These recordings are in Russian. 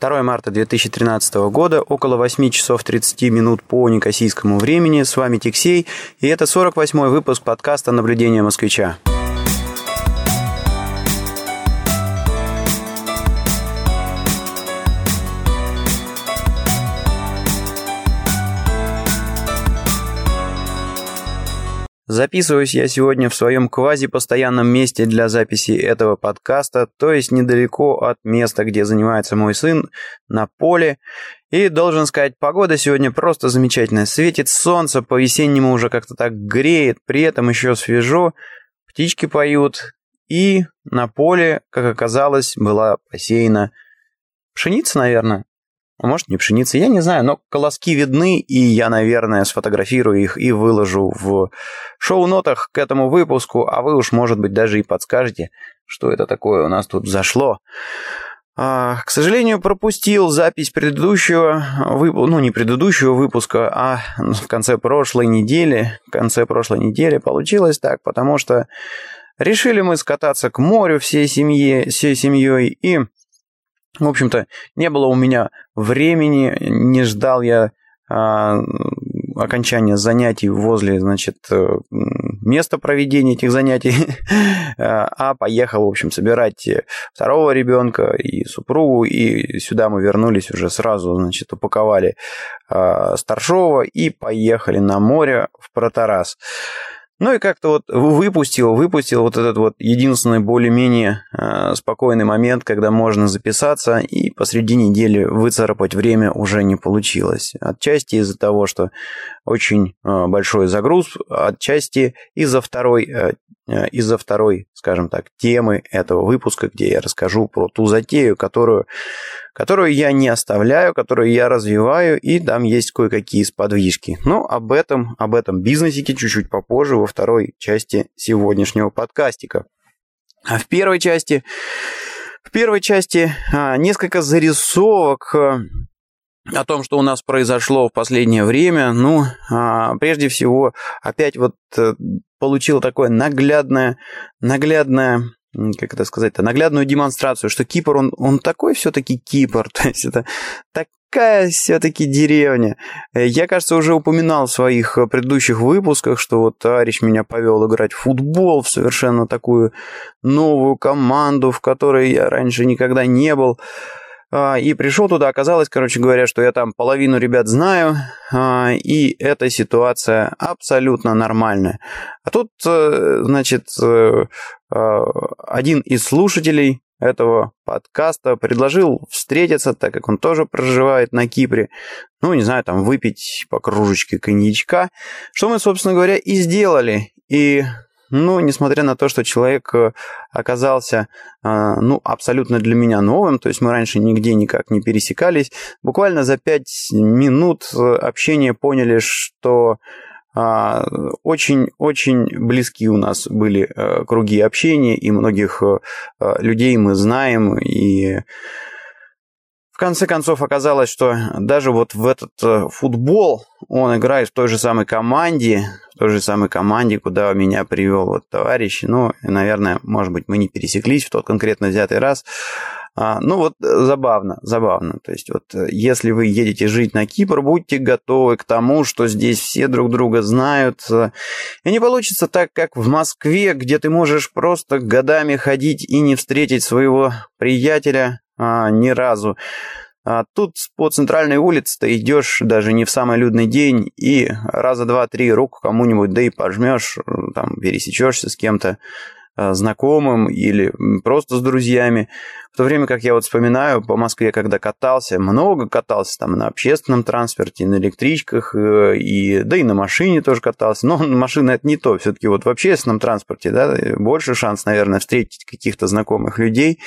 2 марта 2013 года, около 8 часов 30 минут по некосийскому времени. С вами Тиксей, и это 48-й выпуск подкаста «Наблюдение москвича». Записываюсь я сегодня в своем квази-постоянном месте для записи этого подкаста, то есть недалеко от места, где занимается мой сын, на поле. И должен сказать, погода сегодня просто замечательная. Светит солнце, по-весеннему уже как-то так греет, при этом еще свежо, птички поют. И на поле, как оказалось, была посеяна пшеница, наверное. А может, не пшеница, я не знаю, но колоски видны, и я, наверное, сфотографирую их и выложу в шоу-нотах к этому выпуску, а вы уж, может быть, даже и подскажете, что это такое у нас тут зашло. А, к сожалению, пропустил запись предыдущего выпуска, ну, не предыдущего выпуска, а в конце прошлой недели, в конце прошлой недели получилось так, потому что решили мы скататься к морю всей семьей, всей семьей, и в общем-то, не было у меня времени, не ждал я а, окончания занятий возле, значит, э, места проведения этих занятий, а поехал, в общем, собирать второго ребенка и супругу, и сюда мы вернулись уже сразу, значит, упаковали а, старшего и поехали на море в Протарас. Ну и как-то вот выпустил, выпустил вот этот вот единственный более-менее э, спокойный момент, когда можно записаться, и посреди недели выцарапать время уже не получилось. Отчасти из-за того, что очень э, большой загруз, отчасти из-за второй, э, э, из-за второй, скажем так, темы этого выпуска, где я расскажу про ту затею, которую которую я не оставляю, которую я развиваю, и там есть кое-какие сподвижки. Но об этом, об этом бизнесике чуть-чуть попозже во второй части сегодняшнего подкастика. А в первой части, в первой части а, несколько зарисовок о том, что у нас произошло в последнее время. Ну, а, прежде всего, опять вот э, получил такое наглядное, наглядное как это сказать-то, наглядную демонстрацию, что Кипр, он, он такой все-таки Кипр, то есть это такая все-таки деревня. Э, я, кажется, уже упоминал в своих э, предыдущих выпусках, что вот товарищ меня повел играть в футбол, в совершенно такую новую команду, в которой я раньше никогда не был. А, и пришел туда, оказалось, короче говоря, что я там половину ребят знаю, а, и эта ситуация абсолютно нормальная. А тут, э, значит, э, а, один из слушателей этого подкаста предложил встретиться, так как он тоже проживает на Кипре. Ну, не знаю, там выпить по кружечке коньячка. Что мы, собственно говоря, и сделали. И ну, несмотря на то, что человек э, оказался, э, ну, абсолютно для меня новым, то есть мы раньше нигде никак не пересекались, буквально за пять минут э, общения поняли, что очень-очень близки у нас были круги общения, и многих людей мы знаем, и конце концов оказалось, что даже вот в этот э, футбол он играет в той же самой команде, в той же самой команде, куда меня привел вот товарищ. Ну, наверное, может быть, мы не пересеклись в тот конкретно взятый раз. А, ну вот забавно, забавно. То есть вот э, если вы едете жить на Кипр, будьте готовы к тому, что здесь все друг друга знают. И не получится так, как в Москве, где ты можешь просто годами ходить и не встретить своего приятеля, а, ни разу. А тут по центральной улице ты идешь даже не в самый людный день и раза два-три руку кому-нибудь, да и пожмешь, там, пересечешься с кем-то. Э, знакомым или просто с друзьями. В то время как я вот вспоминаю по Москве, когда катался, много катался там на общественном транспорте, на электричках, э, и, да и на машине тоже катался. Но машина это не то, все-таки вот в общественном транспорте, да, больше шанс, наверное, встретить каких-то знакомых людей.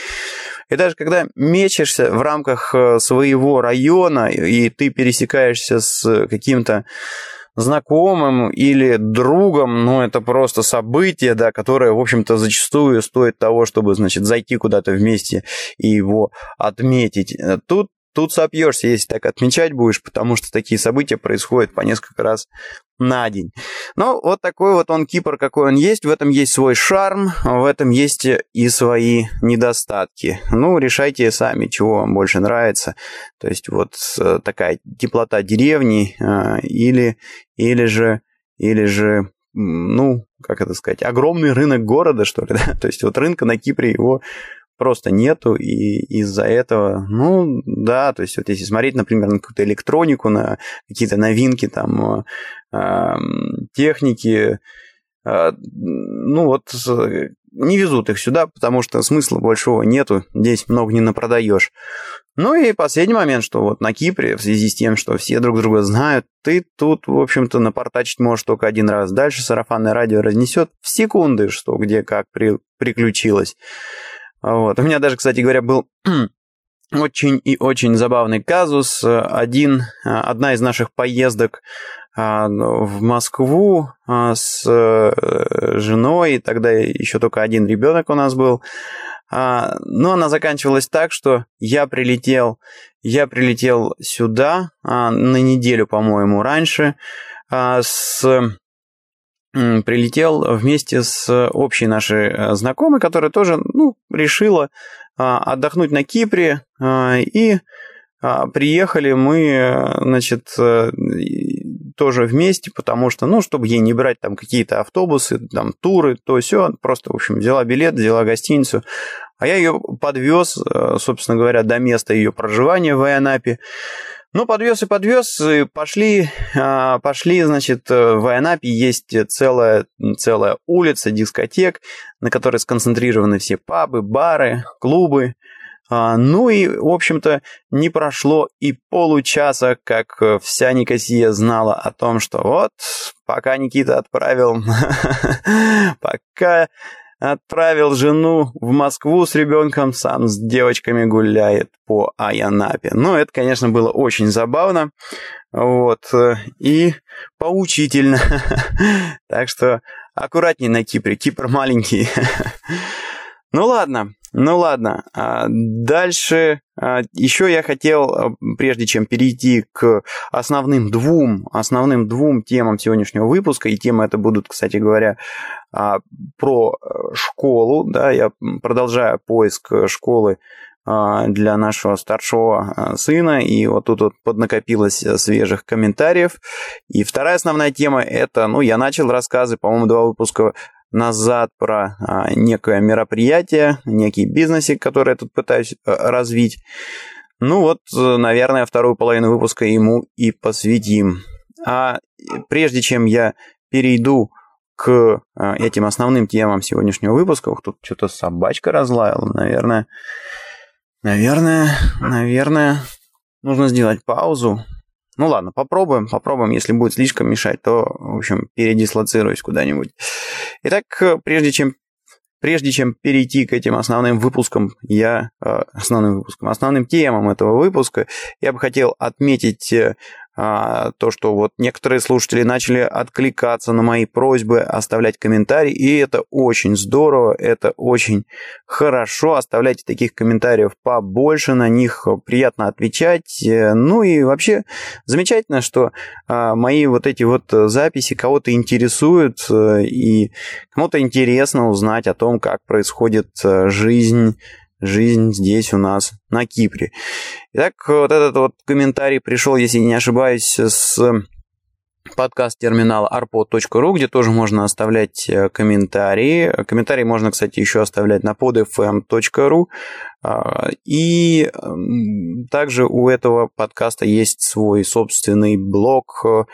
И даже когда мечешься в рамках э, своего района, и ты пересекаешься с каким-то знакомым или другом, ну, это просто событие, да, которое, в общем-то, зачастую стоит того, чтобы, значит, зайти куда-то вместе и его отметить. Тут тут сопьешься, если так отмечать будешь, потому что такие события происходят по несколько раз на день. Ну, вот такой вот он Кипр, какой он есть. В этом есть свой шарм, в этом есть и свои недостатки. Ну, решайте сами, чего вам больше нравится. То есть вот э, такая теплота деревни э, или, или же, или же ну, как это сказать, огромный рынок города, что ли, да? То есть вот рынка на Кипре его просто нету, и из-за этого, ну, да, то есть вот если смотреть, например, на какую-то электронику, на какие-то новинки там э, техники, э, ну вот не везут их сюда, потому что смысла большого нету, здесь много не напродаешь. Ну и последний момент, что вот на Кипре, в связи с тем, что все друг друга знают, ты тут, в общем-то, напортачить можешь только один раз. Дальше сарафанное радио разнесет в секунды, что где как при, приключилось. Вот. У меня даже, кстати говоря, был очень и очень забавный казус. Один, одна из наших поездок а, в Москву а, с э, женой, тогда еще только один ребенок у нас был. А, но она заканчивалась так, что я прилетел, я прилетел сюда на неделю, по-моему, раньше, с прилетел вместе с общей нашей э, знакомой, которая тоже ну, решила отдохнуть на Кипре и приехали мы, э, значит, тоже вместе, потому что, ну, чтобы ей не брать там какие-то автобусы, там туры, то все, просто, в общем, взяла билет, взяла гостиницу, а я ее подвез, э, собственно говоря, до места ее проживания в Айанапе. Ну, подвез и подвез, и пошли, а, пошли, значит, в Айанапе есть целая, целая улица дискотек, на которой сконцентрированы все пабы, бары, клубы, а, ну и, в общем-то, не прошло и получаса, как э, вся Никосия знала о том, что вот, пока Никита отправил, пока отправил жену в Москву с ребенком, сам с девочками гуляет по Аянапе. Ну, это, конечно, было очень забавно, вот, э, и поучительно. так что аккуратней на Кипре, Кипр маленький. ну ладно, ну ладно, а дальше а, еще я хотел, а, прежде чем перейти к основным двум, основным двум темам сегодняшнего выпуска, и темы это будут, кстати говоря, про э, школу, да, я продолжаю поиск школы для нашего старшего сына, и вот тут вот поднакопилось свежих комментариев. И вторая основная тема это, ну, я начал рассказы, по-моему, два выпуска назад про а, некое мероприятие, некий бизнесик, который я тут пытаюсь а, развить. Ну вот, наверное, вторую половину выпуска ему и посвятим. А прежде чем я перейду к а, этим основным темам сегодняшнего выпуска, ух, тут что-то собачка разлаяла, наверное, наверное, наверное, нужно сделать паузу, ну ладно, попробуем, попробуем. Если будет слишком мешать, то, в общем, передислоцируюсь куда-нибудь. Итак, прежде чем прежде чем перейти к этим основным выпускам, я э, основным выпускам, основным темам этого выпуска, я бы хотел отметить э, то, что вот некоторые слушатели начали откликаться на мои просьбы, оставлять комментарии, и это очень здорово, это очень хорошо. Оставляйте таких комментариев побольше, на них приятно отвечать. Э, ну и вообще замечательно, что а, мои вот эти вот записи кого-то интересуют, э, и кому-то интересно узнать о том, как происходит э, жизнь жизнь здесь у нас на Кипре. Итак, вот этот вот комментарий пришел, если не ошибаюсь, с подкаст терминала arpod.ru, где тоже можно оставлять э, комментарии. Комментарии можно, кстати, еще оставлять на podfm.ru. А, и также у этого подкаста есть свой собственный блог а,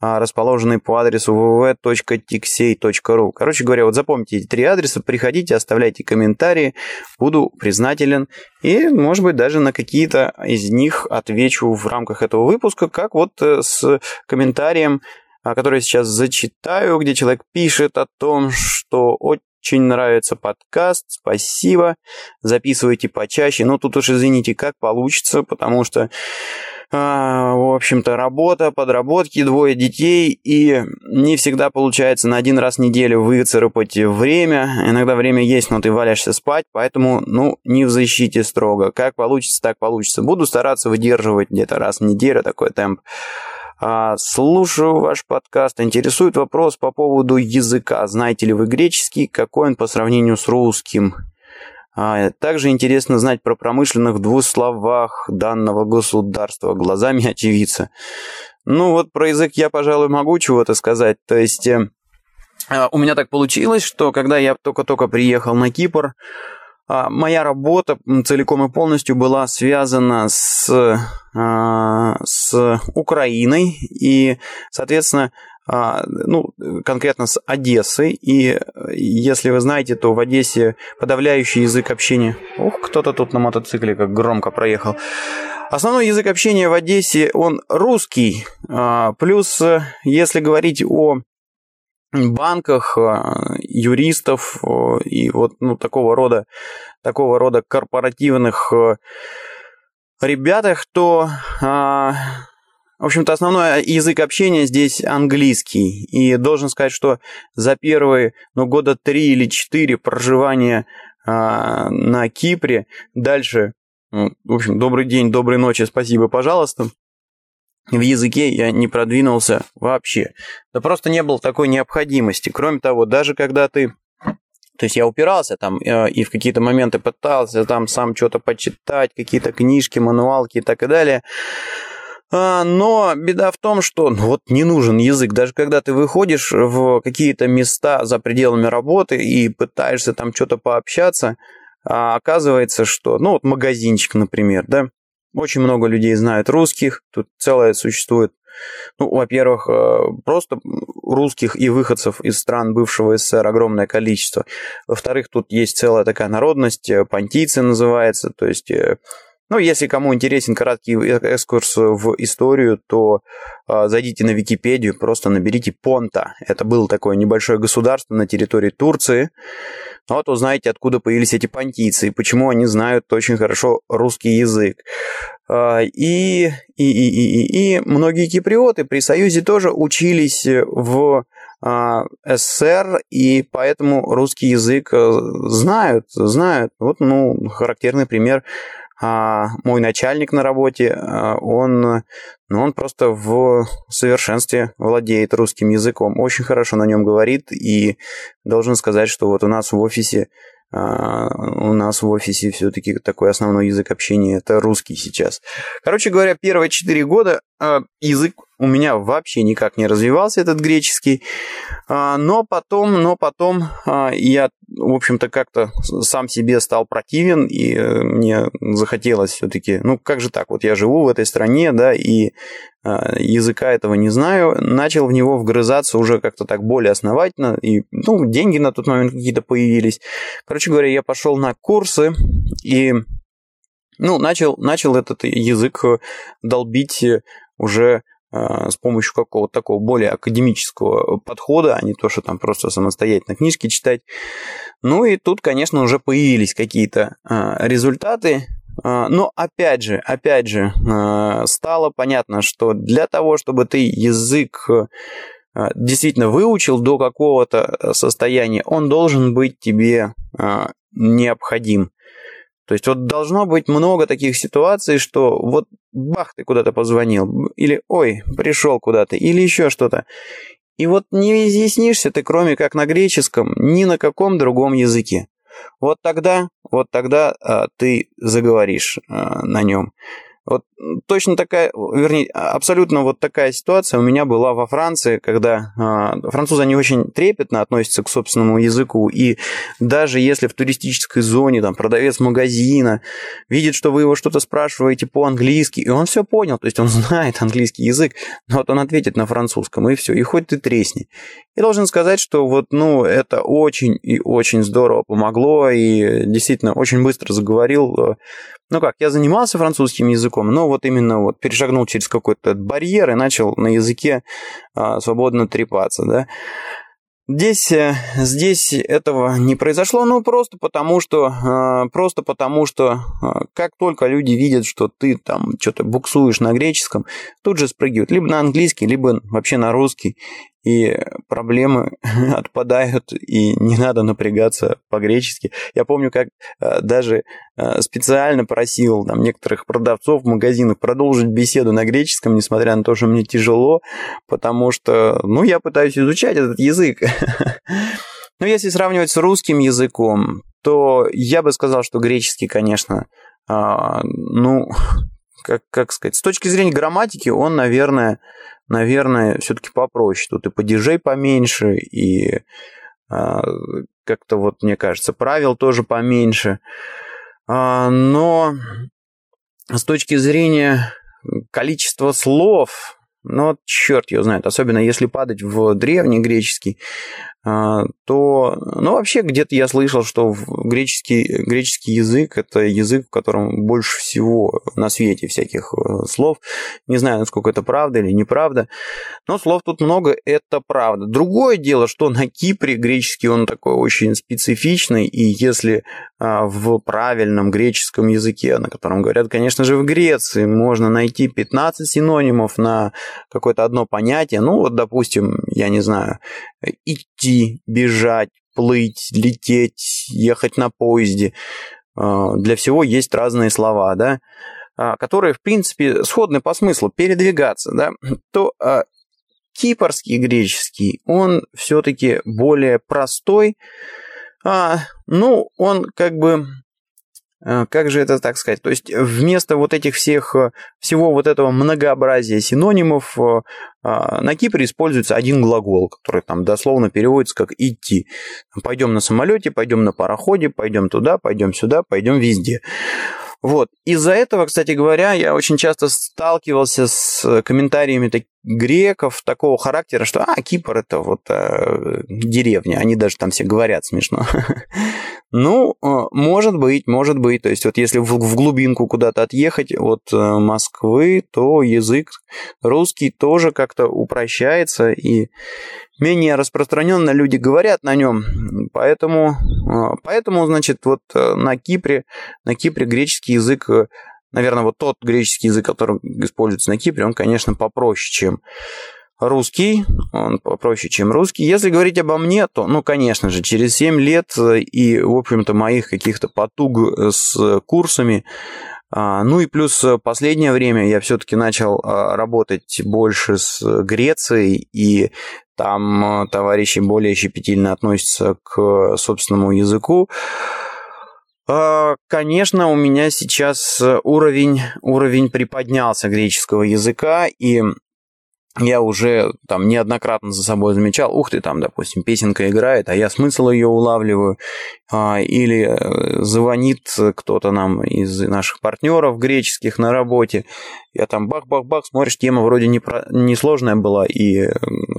расположенный по адресу www.tixey.ru. Короче говоря, вот запомните эти три адреса, приходите, оставляйте комментарии, буду признателен. И, может быть, даже на какие-то из них отвечу в рамках этого выпуска, как вот э, с комментарием, а, который я сейчас зачитаю, где человек пишет о том, что очень нравится подкаст, спасибо, записывайте почаще. Ну, тут уж извините, как получится, потому что а, в общем-то, работа, подработки, двое детей, и не всегда получается на один раз в неделю выцарапать время. Иногда время есть, но ты валяешься спать, поэтому, ну, не в защите строго. Как получится, так получится. Буду стараться выдерживать где-то раз в неделю такой темп. А, слушаю ваш подкаст. Интересует вопрос по поводу языка. Знаете ли вы греческий? Какой он по сравнению с русским? А, также интересно знать про промышленных двух словах данного государства глазами очевидца. Ну вот про язык я, пожалуй, могу чего-то сказать. То есть э, а, у меня так получилось, что когда я только-только приехал на Кипр, моя работа целиком и полностью была связана с, с Украиной и, соответственно, а, ну, конкретно с Одессой. И если вы знаете, то в Одессе подавляющий язык общения... Ух, кто-то тут на мотоцикле как громко проехал. Основной язык общения в Одессе, он русский. А, плюс, если говорить о банках, а, юристов и вот ну, такого рода такого рода корпоративных ребятах, то в общем-то, основной язык общения здесь английский. И должен сказать, что за первые ну, года три или четыре проживания а, на Кипре, дальше, в общем, добрый день, доброй ночи, спасибо, пожалуйста, в языке я не продвинулся вообще. Да просто не было такой необходимости. Кроме того, даже когда ты то есть я упирался там э, и в какие-то моменты пытался там сам что-то почитать, какие-то книжки, мануалки и так и далее. А, но беда в том, что ну, вот не нужен язык. Даже когда ты выходишь в какие-то места за пределами работы и пытаешься там что-то пообщаться, а оказывается, что, ну вот магазинчик, например, да, очень много людей знают русских, тут целое существует, ну, во-первых, э, просто русских и выходцев из стран бывшего СССР огромное количество. Во-вторых, тут есть целая такая народность, э, понтийцы называется, то есть э, ну, если кому интересен краткий экскурс в историю, то э, зайдите на Википедию, просто наберите Понта. Это было такое небольшое государство на территории Турции. Вот узнаете, откуда появились эти понтийцы и почему они знают очень хорошо русский язык. Э, и, и, и, и, и, и многие киприоты при Союзе тоже учились в СССР, и поэтому русский язык э, знают, знают. Вот, ну, характерный пример а мой начальник на работе, а, он, ну, он просто в совершенстве владеет русским языком, очень хорошо на нем говорит, и должен сказать, что вот у нас в офисе а, у нас в офисе все-таки такой основной язык общения это русский сейчас. Короче говоря, первые четыре года а, язык у меня вообще никак не развивался, этот греческий. А, но потом, но потом я, в общем-то, как-то сам себе стал противен, и э, мне захотелось все-таки, ну как же так, вот я живу в этой стране, да, и языка этого не знаю, начал в него вгрызаться уже как-то так более основательно, и, ну, деньги на тот момент какие-то появились. Короче говоря, я пошел на курсы, и ну, начал, начал этот язык э, долбить э, уже с помощью какого-то такого более академического подхода, а не то, что там просто самостоятельно книжки читать. Ну и тут, конечно, уже появились какие-то результаты, но опять же, опять же, стало понятно, что для того, чтобы ты язык действительно выучил до какого-то состояния, он должен быть тебе необходим. То есть вот должно быть много таких ситуаций, что вот бах, ты куда-то позвонил, или ой, пришел куда-то, или еще что-то. И вот не изъяснишься ты, кроме как на греческом, ни на каком другом языке. Вот тогда, вот тогда а, ты заговоришь а, на нем. Вот точно такая, вернее, абсолютно вот такая ситуация у меня была во Франции, когда э, французы, они очень трепетно относятся к собственному языку, и даже если в туристической зоне там продавец магазина видит, что вы его что-то спрашиваете по-английски, и он все понял, то есть он знает английский язык, но вот он ответит на французском, и все, и хоть ты тресни. И должен сказать, что вот, ну, это очень и очень здорово помогло, и действительно очень быстро заговорил, ну как, я занимался французским языком, но вот именно вот перешагнул через какой-то барьер и начал на языке а, свободно трепаться, да. Здесь, э, здесь этого не произошло, ну просто потому что, э, просто потому что, э, как только люди видят, что ты там что-то буксуешь на греческом, тут же спрыгивают либо на английский, либо вообще на русский, и проблемы отпадают, и не надо напрягаться по-гречески. Я помню, как даже специально просил там, некоторых продавцов в магазинах продолжить беседу на греческом, несмотря на то, что мне тяжело, потому что, ну, я пытаюсь изучать этот язык. Но если сравнивать с русским языком, то я бы сказал, что греческий, конечно, а, ну, как, как сказать, с точки зрения грамматики он, наверное, наверное, все-таки попроще. Тут и падежей поменьше, и а, как-то вот, мне кажется, правил тоже поменьше. А, но с точки зрения количества слов, ну, черт его знает, особенно если падать в древний греческий, а, то, ну, вообще где-то я слышал, что греческий, греческий язык – это язык, в котором больше всего на свете всяких э, слов. Не знаю, насколько это правда или неправда, но слов тут много, это правда. Другое дело, что на Кипре греческий, он такой очень специфичный, и если а, в правильном греческом языке, на котором говорят, конечно же, в Греции, можно найти 15 синонимов на какое-то одно понятие, ну, вот, допустим, я не знаю, идти, бежать, плыть, лететь, ехать на поезде. А, для всего есть разные слова, да, а, которые, в принципе, сходны по смыслу, передвигаться, да, то а, кипрский греческий, он все-таки более простой, ну, он как бы как же это так сказать? То есть вместо вот этих всех, э, всего вот этого многообразия синонимов э, на Кипре используется один глагол, который там дословно переводится как «идти». Пойдем на самолете, пойдем на пароходе, пойдем туда, пойдем сюда, пойдем везде. Вот. Из-за этого, кстати говоря, я очень часто сталкивался с комментариями греков такого характера, что «А, Кипр – это вот э, деревня». Они даже там все говорят смешно. Ну, э, может быть, может быть. То есть вот если в глубинку куда-то отъехать от э, Москвы, то язык русский тоже как-то упрощается и менее распространенно люди говорят на нем. Поэтому, э, поэтому значит, вот на Кипре, на Кипре греческий язык наверное, вот тот греческий язык, который используется на Кипре, он, конечно, попроще, чем русский, он попроще, чем русский. Если говорить обо мне, то, ну, конечно же, через 7 лет э, и, в общем-то, моих каких-то потуг э, с курсами, а, ну и плюс последнее время я все-таки начал а, работать больше с Грецией, и там э, товарищи более щепетильно относятся к собственному языку. А, конечно, у меня сейчас уровень, уровень приподнялся греческого языка, и я уже там неоднократно за собой замечал, ух ты, там, допустим, песенка играет, а я смысл ее улавливаю, а, или э, звонит кто-то нам из наших партнеров греческих на работе, я там бах-бах-бах, смотришь, тема вроде не, про... не сложная была, и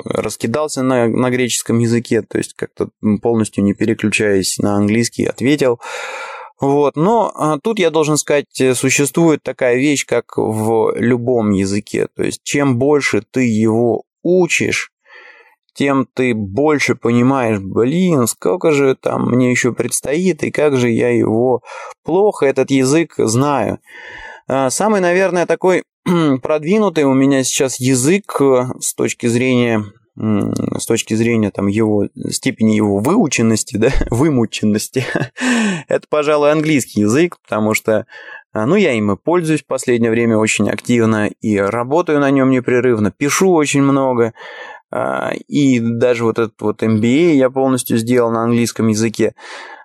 раскидался на, на греческом языке, то есть как-то полностью не переключаясь на английский, ответил, вот, но а, тут я должен сказать, э, существует такая вещь, как в любом языке. То есть, чем больше ты его учишь, тем ты больше понимаешь, блин, сколько же там мне еще предстоит, и как же я его плохо этот язык знаю. А, самый, наверное, такой продвинутый у меня сейчас язык э, с точки зрения с точки зрения там, его степени его выученности, да, вымученности, это, пожалуй, английский язык, потому что а, ну, я им и пользуюсь в последнее время очень активно и работаю на нем непрерывно, пишу очень много, а, и даже вот этот вот MBA я полностью сделал на английском языке.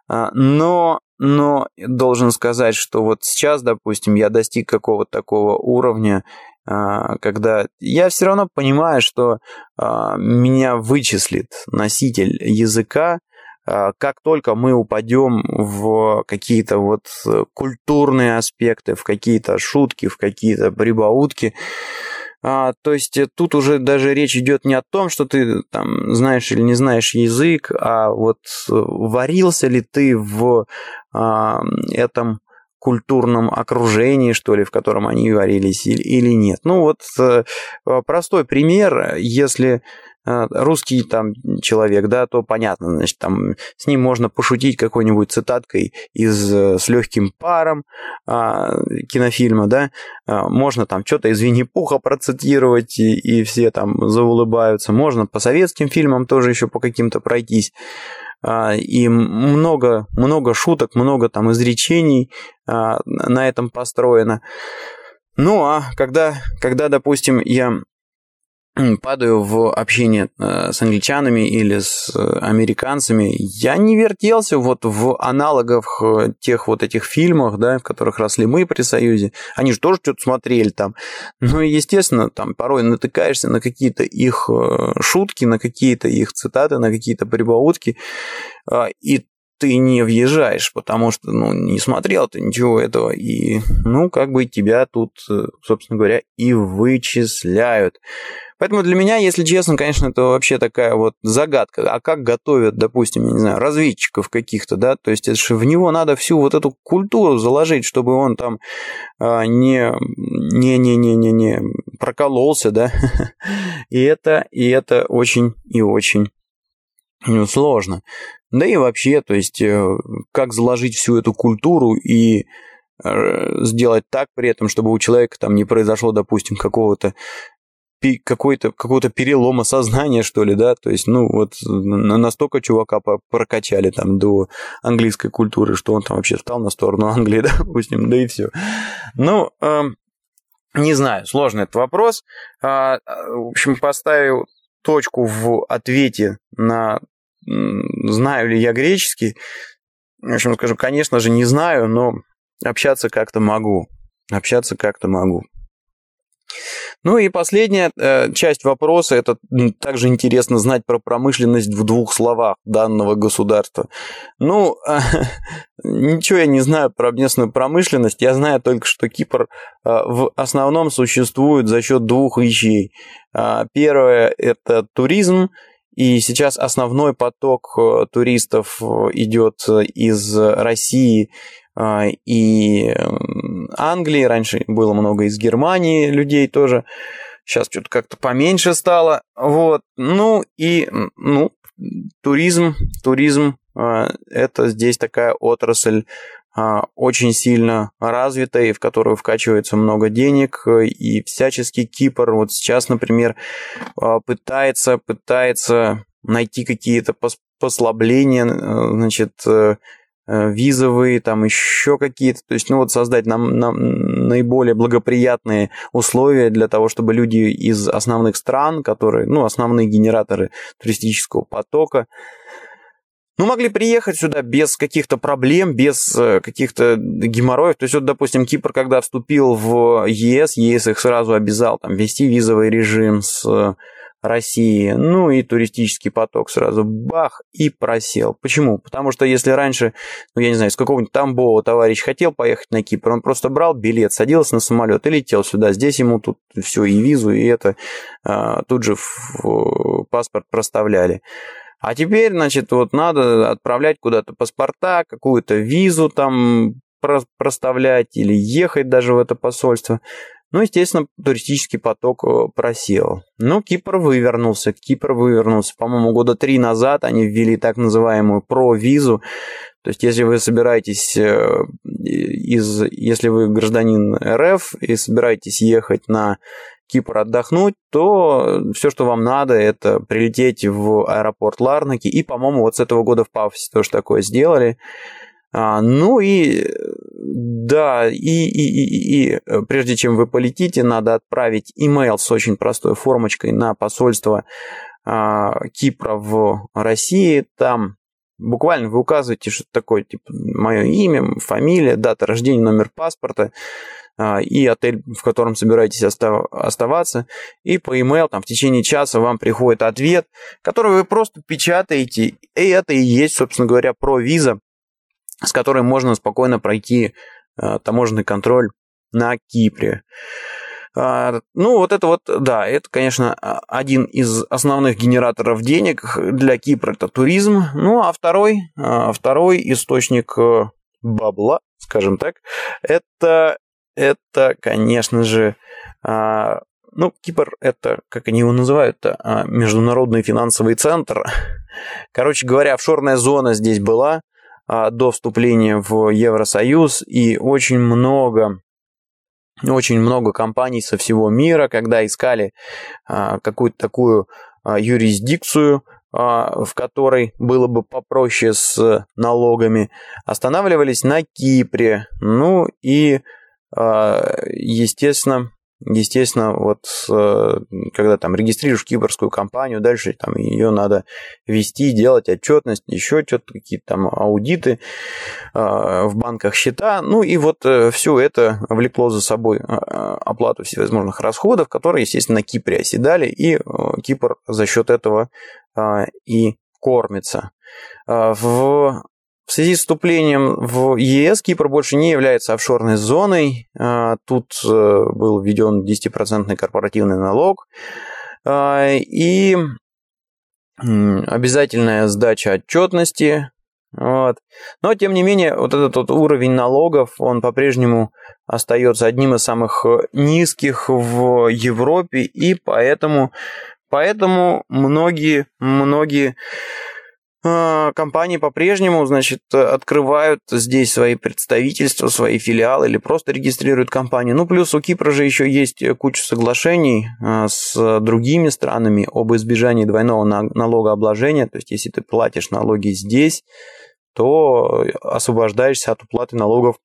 А, но, но должен сказать, что вот сейчас, допустим, я достиг какого-то такого уровня, когда я все равно понимаю, что а, меня вычислит носитель языка, а, как только мы упадем в какие-то вот культурные аспекты, в какие-то шутки, в какие-то прибаутки, а, то есть тут уже даже речь идет не о том, что ты там знаешь или не знаешь язык, а вот варился ли ты в а, этом культурном окружении, что ли, в котором они варились или, нет. Ну вот э, простой пример, если э, русский там человек, да, то понятно, значит, там с ним можно пошутить какой-нибудь цитаткой из э, «С легким паром» а, кинофильма, да, а, можно там что-то из Винни-Пуха процитировать, и, и все там заулыбаются, можно по советским фильмам тоже еще по каким-то пройтись, и много, много шуток, много там изречений на этом построено. Ну, а когда, когда допустим, я падаю в общение э, с англичанами или с э, американцами, я не вертелся вот в аналогах э, тех вот этих фильмах, да, в которых росли мы при Союзе. Они же тоже что-то смотрели там. Ну и, естественно, там порой натыкаешься на какие-то их шутки, на какие-то их цитаты, на какие-то прибаутки, и ты не въезжаешь, потому что, ну, не смотрел ты ничего этого, и, ну, как бы тебя тут, собственно говоря, и вычисляют. Поэтому для меня, если честно, конечно, это вообще такая вот загадка. А как готовят, допустим, я не знаю, разведчиков каких-то, да? То есть это же в него надо всю вот эту культуру заложить, чтобы он там а, не, не, не, не, не, не прокололся, да? И это, и это очень и очень ну, сложно. Да и вообще, то есть, э, как заложить всю эту культуру и э, сделать так при этом, чтобы у человека там не произошло, допустим, какого-то какой-то какого-то перелома сознания, что ли, да, то есть, ну, вот настолько чувака прокачали там до английской культуры, что он там вообще встал на сторону Англии, допустим, да и все. Ну, э, не знаю, сложный этот вопрос. А, в общем, поставил точку в ответе на знаю ли я греческий. В общем, скажу, конечно же, не знаю, но общаться как-то могу. Общаться как-то могу. Ну и последняя э, часть вопроса, это также интересно знать про промышленность в двух словах данного государства. Ну, э, ничего я не знаю про местную промышленность, я знаю только, что Кипр э, в основном существует за счет двух вещей. Э, первое – это туризм, и сейчас основной поток э, туристов э, идет из России и Англии, раньше было много из Германии людей тоже, сейчас что-то как-то поменьше стало, вот, ну и, ну, туризм, туризм, а, это здесь такая отрасль а, очень сильно развитая, в которую вкачивается много денег, и всячески Кипр. Вот сейчас, например, пытается, пытается найти какие-то послабления, значит, э, Э, визовые, там еще какие-то, то есть, ну вот создать нам, нам наиболее благоприятные условия для того, чтобы люди из основных стран, которые, ну, основные генераторы туристического потока, ну, могли приехать сюда без каких-то проблем, без э, каких-то геморроев. То есть, вот, допустим, Кипр, когда вступил в ЕС, ЕС их сразу обязал там ввести визовый режим с России, ну и туристический поток сразу бах и просел. Почему? Потому что если раньше, ну я не знаю, с какого-нибудь Тамбова товарищ хотел поехать на Кипр, он просто брал билет, садился на самолет и летел сюда. Здесь ему тут все и визу, и это а, тут же в паспорт проставляли. А теперь, значит, вот надо отправлять куда-то паспорта, какую-то визу там проставлять или ехать даже в это посольство. Ну, естественно, туристический поток э, просел. Но Кипр вывернулся. Кипр вывернулся. По-моему, года три назад они ввели так называемую про-визу. То есть, если вы собираетесь э, из... Если вы гражданин РФ и собираетесь ехать на Кипр отдохнуть, то все, что вам надо, это прилететь в аэропорт Ларнаки. И, по-моему, вот с этого года в Пафосе тоже такое сделали. А, ну и да, и, и, и, и э, прежде чем вы полетите, надо отправить имейл с очень простой формочкой на посольство а, Кипра в России. Там буквально вы указываете, что такое, типа, мое имя, фамилия, дата рождения, номер паспорта а, и отель, в котором собираетесь оставаться. И по email там в течение часа вам приходит ответ, который вы просто печатаете. И это и есть, собственно говоря, про виза с которой можно спокойно пройти э, таможенный контроль на Кипре. А, ну, вот это вот, да, это, конечно, один из основных генераторов денег для Кипра, это туризм. Ну, а второй, а, второй источник э, бабла, скажем так, это, это конечно же, а, ну, Кипр это, как они его называют, а, международный финансовый центр. Короче говоря, офшорная зона здесь была а, до вступления в Евросоюз, и очень много очень много компаний со всего мира, когда искали а, какую-то такую юрисдикцию, в которой было бы попроще с налогами, останавливались на Кипре. Ну и, естественно, Естественно, вот э, когда там регистрируешь кипрскую компанию, дальше там ее надо вести, делать отчетность, еще что-то, какие-то там аудиты э, в банках счета. Ну и вот э, все это влекло за собой оплату всевозможных расходов, которые, естественно, на Кипре оседали, и Кипр за счет этого и кормится. В в связи с вступлением в ЕС Кипр больше не является офшорной зоной. А, тут э, был введен 10% корпоративный налог а, и обязательная сдача отчетности. Вот. Но, тем не менее, вот этот вот уровень налогов, он по-прежнему остается одним из самых низких в Европе, и поэтому, поэтому многие, многие компании по-прежнему, значит, открывают здесь свои представительства, свои филиалы или просто регистрируют компании. Ну, плюс у Кипра же еще есть куча соглашений а, с другими странами об избежании двойного налогообложения. То есть, если ты платишь налоги здесь, то освобождаешься от уплаты налогов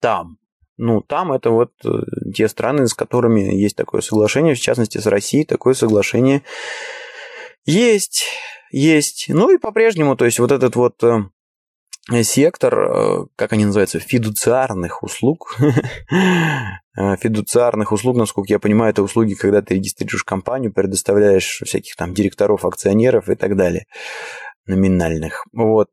там. Ну, там это вот э, те страны, с которыми есть такое соглашение, в частности, с Россией такое соглашение есть есть. Ну и по-прежнему, то есть вот этот вот э, сектор, э, как они называются, фидуциарных услуг. Э, фидуциарных услуг, насколько я понимаю, это услуги, когда ты регистрируешь компанию, предоставляешь всяких там директоров, акционеров и так далее, номинальных. Вот.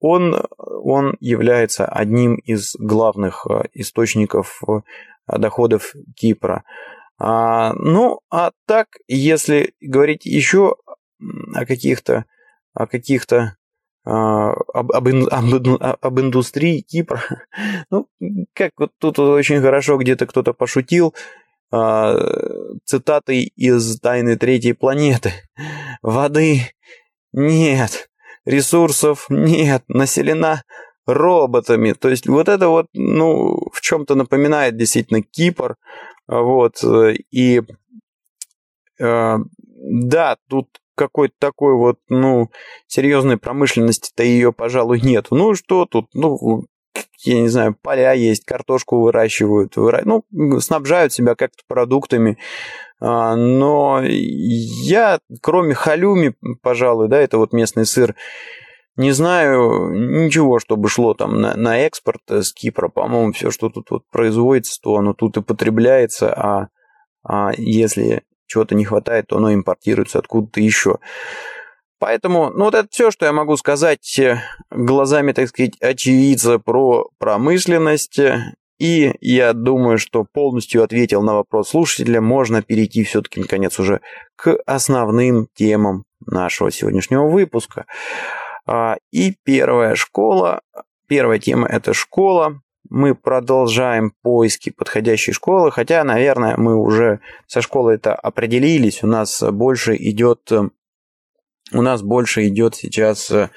Он, он является одним из главных источников доходов Кипра. А, ну, а так, если говорить еще о каких-то о каких-то а, об, об, об, об индустрии Кипра. Ну, как вот тут очень хорошо где-то кто-то пошутил а, цитатой из «Тайны третьей планеты». Воды нет, ресурсов нет, населена роботами. То есть вот это вот, ну, в чем-то напоминает действительно Кипр. Вот, и да, тут какой-то такой вот, ну, серьезной промышленности-то ее, пожалуй, нет. Ну, что тут, ну, я не знаю, поля есть, картошку выращивают, выра... ну, снабжают себя как-то продуктами. А, но я, кроме халюми, пожалуй, да, это вот местный сыр, не знаю ничего, чтобы шло там на, на экспорт с Кипра. По-моему, все, что тут вот производится, то оно тут и потребляется, а, а если чего-то не хватает, то оно импортируется откуда-то еще. Поэтому, ну вот это все, что я могу сказать э, глазами, так сказать, очевидца про промышленность. И я думаю, что полностью ответил на вопрос слушателя. Можно перейти все-таки, наконец, уже к основным темам нашего сегодняшнего выпуска. А, и первая школа, первая тема – это школа мы продолжаем поиски подходящей школы, хотя, наверное, мы уже со школой это определились, у нас больше идет, у нас больше идет сейчас э,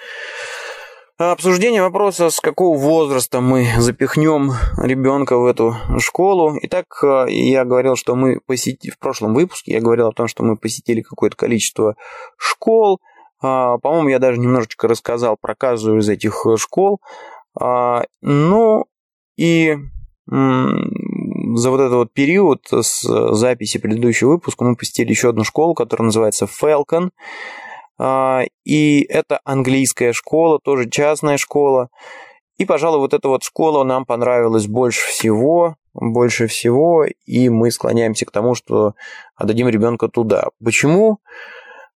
обсуждение вопроса, с какого возраста мы запихнем ребенка в эту школу. Итак, э, я говорил, что мы посетили, в прошлом выпуске я говорил о том, что мы посетили какое-то количество школ, а, по-моему, я даже немножечко рассказал про каждую из этих школ. А, ну, и за вот этот вот период с записи предыдущего выпуска мы посетили еще одну школу, которая называется Falcon. А, и это английская школа, тоже частная школа. И, пожалуй, вот эта вот школа нам понравилась больше всего, больше всего, и мы склоняемся к тому, что отдадим ребенка туда. Почему?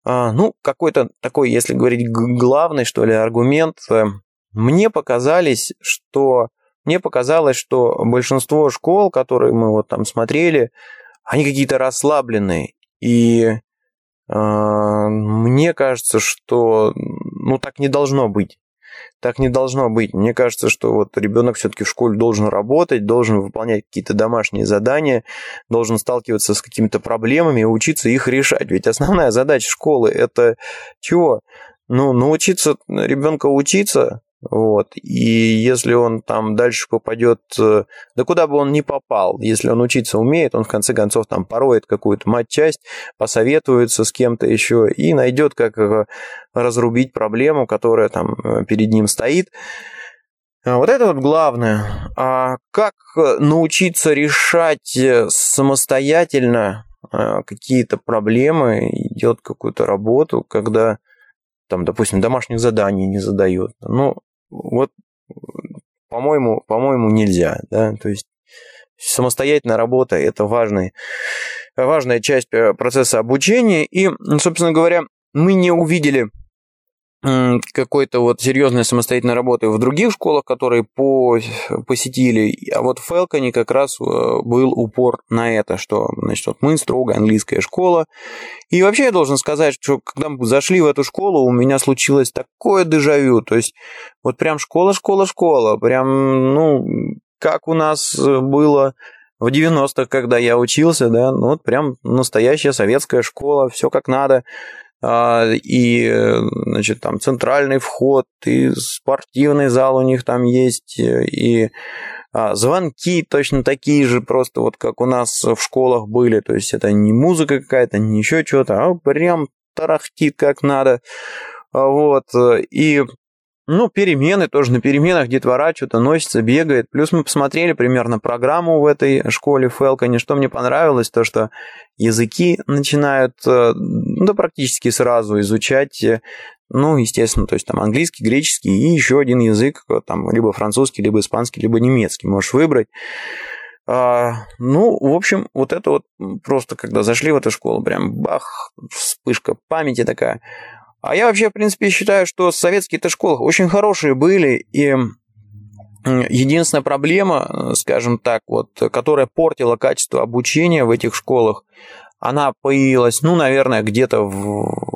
А, ну, какой-то такой, если говорить главный, что ли, аргумент. Мне показались, что мне показалось, что большинство школ, которые мы вот там смотрели, они какие-то расслабленные. И э, мне кажется, что ну так не должно быть. так не должно быть. Мне кажется, что вот ребенок все-таки в школе должен работать, должен выполнять какие-то домашние задания, должен сталкиваться с какими-то проблемами и учиться их решать. Ведь основная задача школы это чего? Ну, научиться ребенка учиться, вот. И если он там дальше попадет, э, да куда бы он ни попал, если он учиться умеет, он в конце концов там пороет какую-то мать-часть, посоветуется с кем-то еще и найдет, как э, разрубить проблему, которая там э, перед ним стоит. А вот это вот главное. А как научиться решать самостоятельно какие-то проблемы, делать какую-то работу, когда там, допустим, домашних заданий не задают. Ну, вот, по-моему, по-моему, нельзя, да, то есть самостоятельная работа – это важный, важная часть э, процесса обучения, и, собственно говоря, мы не увидели какой-то вот серьезной самостоятельной работы в других школах, которые по, посетили. А вот в Фелконе как раз э, был упор на это, что, значит, вот мы строго английская школа. И вообще я должен сказать, что когда мы зашли в эту школу, у меня случилось такое дежавю. То есть вот прям школа, школа, школа. Прям, ну, как у нас было в 90-х, когда я учился, да, ну вот прям настоящая советская школа, все как надо. А, и, значит, там центральный вход, и спортивный зал у них там есть, и а, звонки точно такие же, просто вот как у нас в школах были, то есть это не музыка какая-то, не еще что-то, а прям тарахтит как надо, а, вот, и ну, перемены тоже. На переменах детвора что-то носится, бегает. Плюс мы посмотрели примерно программу в этой школе Фелконе. Что мне понравилось, то что языки начинают, э, ну, да практически сразу изучать э, ну, естественно, то есть там английский, греческий и еще один язык, э, там либо французский, либо испанский, либо немецкий можешь выбрать. А, ну, в общем, вот это вот просто, когда зашли в эту школу, прям бах, вспышка памяти такая. А я вообще, в принципе, считаю, что советские-то школы очень хорошие были, и единственная проблема, скажем так, вот, которая портила качество обучения в этих школах, она появилась, ну, наверное, где-то в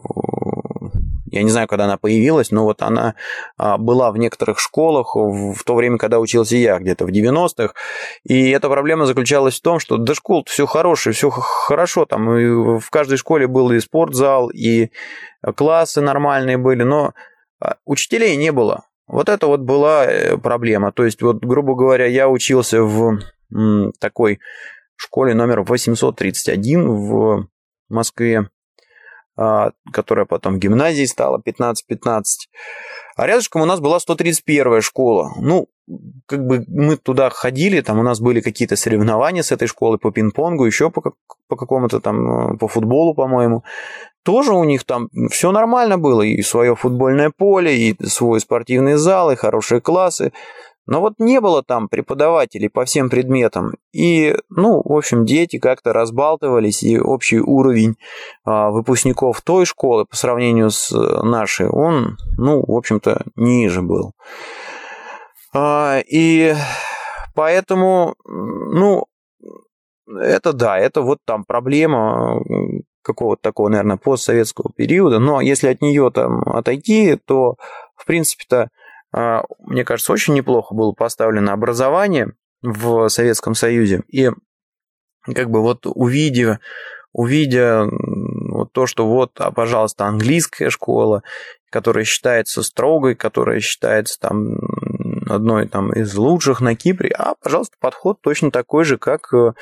я не знаю, когда она появилась, но вот она а, была в некоторых школах в то время, когда учился я, где-то в 90-х. И эта проблема заключалась в том, что до школ все хорошее, все хорошо. Там и в каждой школе был и спортзал, и классы нормальные были, но а, учителей не было. Вот это вот была э, проблема. То есть, вот, грубо говоря, я учился в такой школе номер 831 в Москве. А, которая потом гимназией стала 15-15. А рядышком у нас была 131 школа. Ну, как бы мы туда ходили, там у нас были какие-то соревнования с этой школой по пинг-понгу, еще по, по какому-то там, по футболу, по-моему. Тоже у них там все нормально было, и свое футбольное поле, и свой спортивный зал, и хорошие классы. Но вот не было там преподавателей по всем предметам. И, ну, в общем, дети как-то разбалтывались, и общий уровень а, выпускников той школы по сравнению с э, нашей, он, ну, в общем-то, ниже был. А, и поэтому, ну, это да, это вот там проблема какого-то такого, наверное, постсоветского периода. Но если от нее там отойти, то, в принципе-то, мне кажется, очень неплохо было поставлено образование в Советском Союзе. И как бы вот увидев, увидя вот то, что вот, а, пожалуйста, английская школа, которая считается строгой, которая считается там одной там, из лучших на Кипре, а, пожалуйста, подход точно такой же, как э,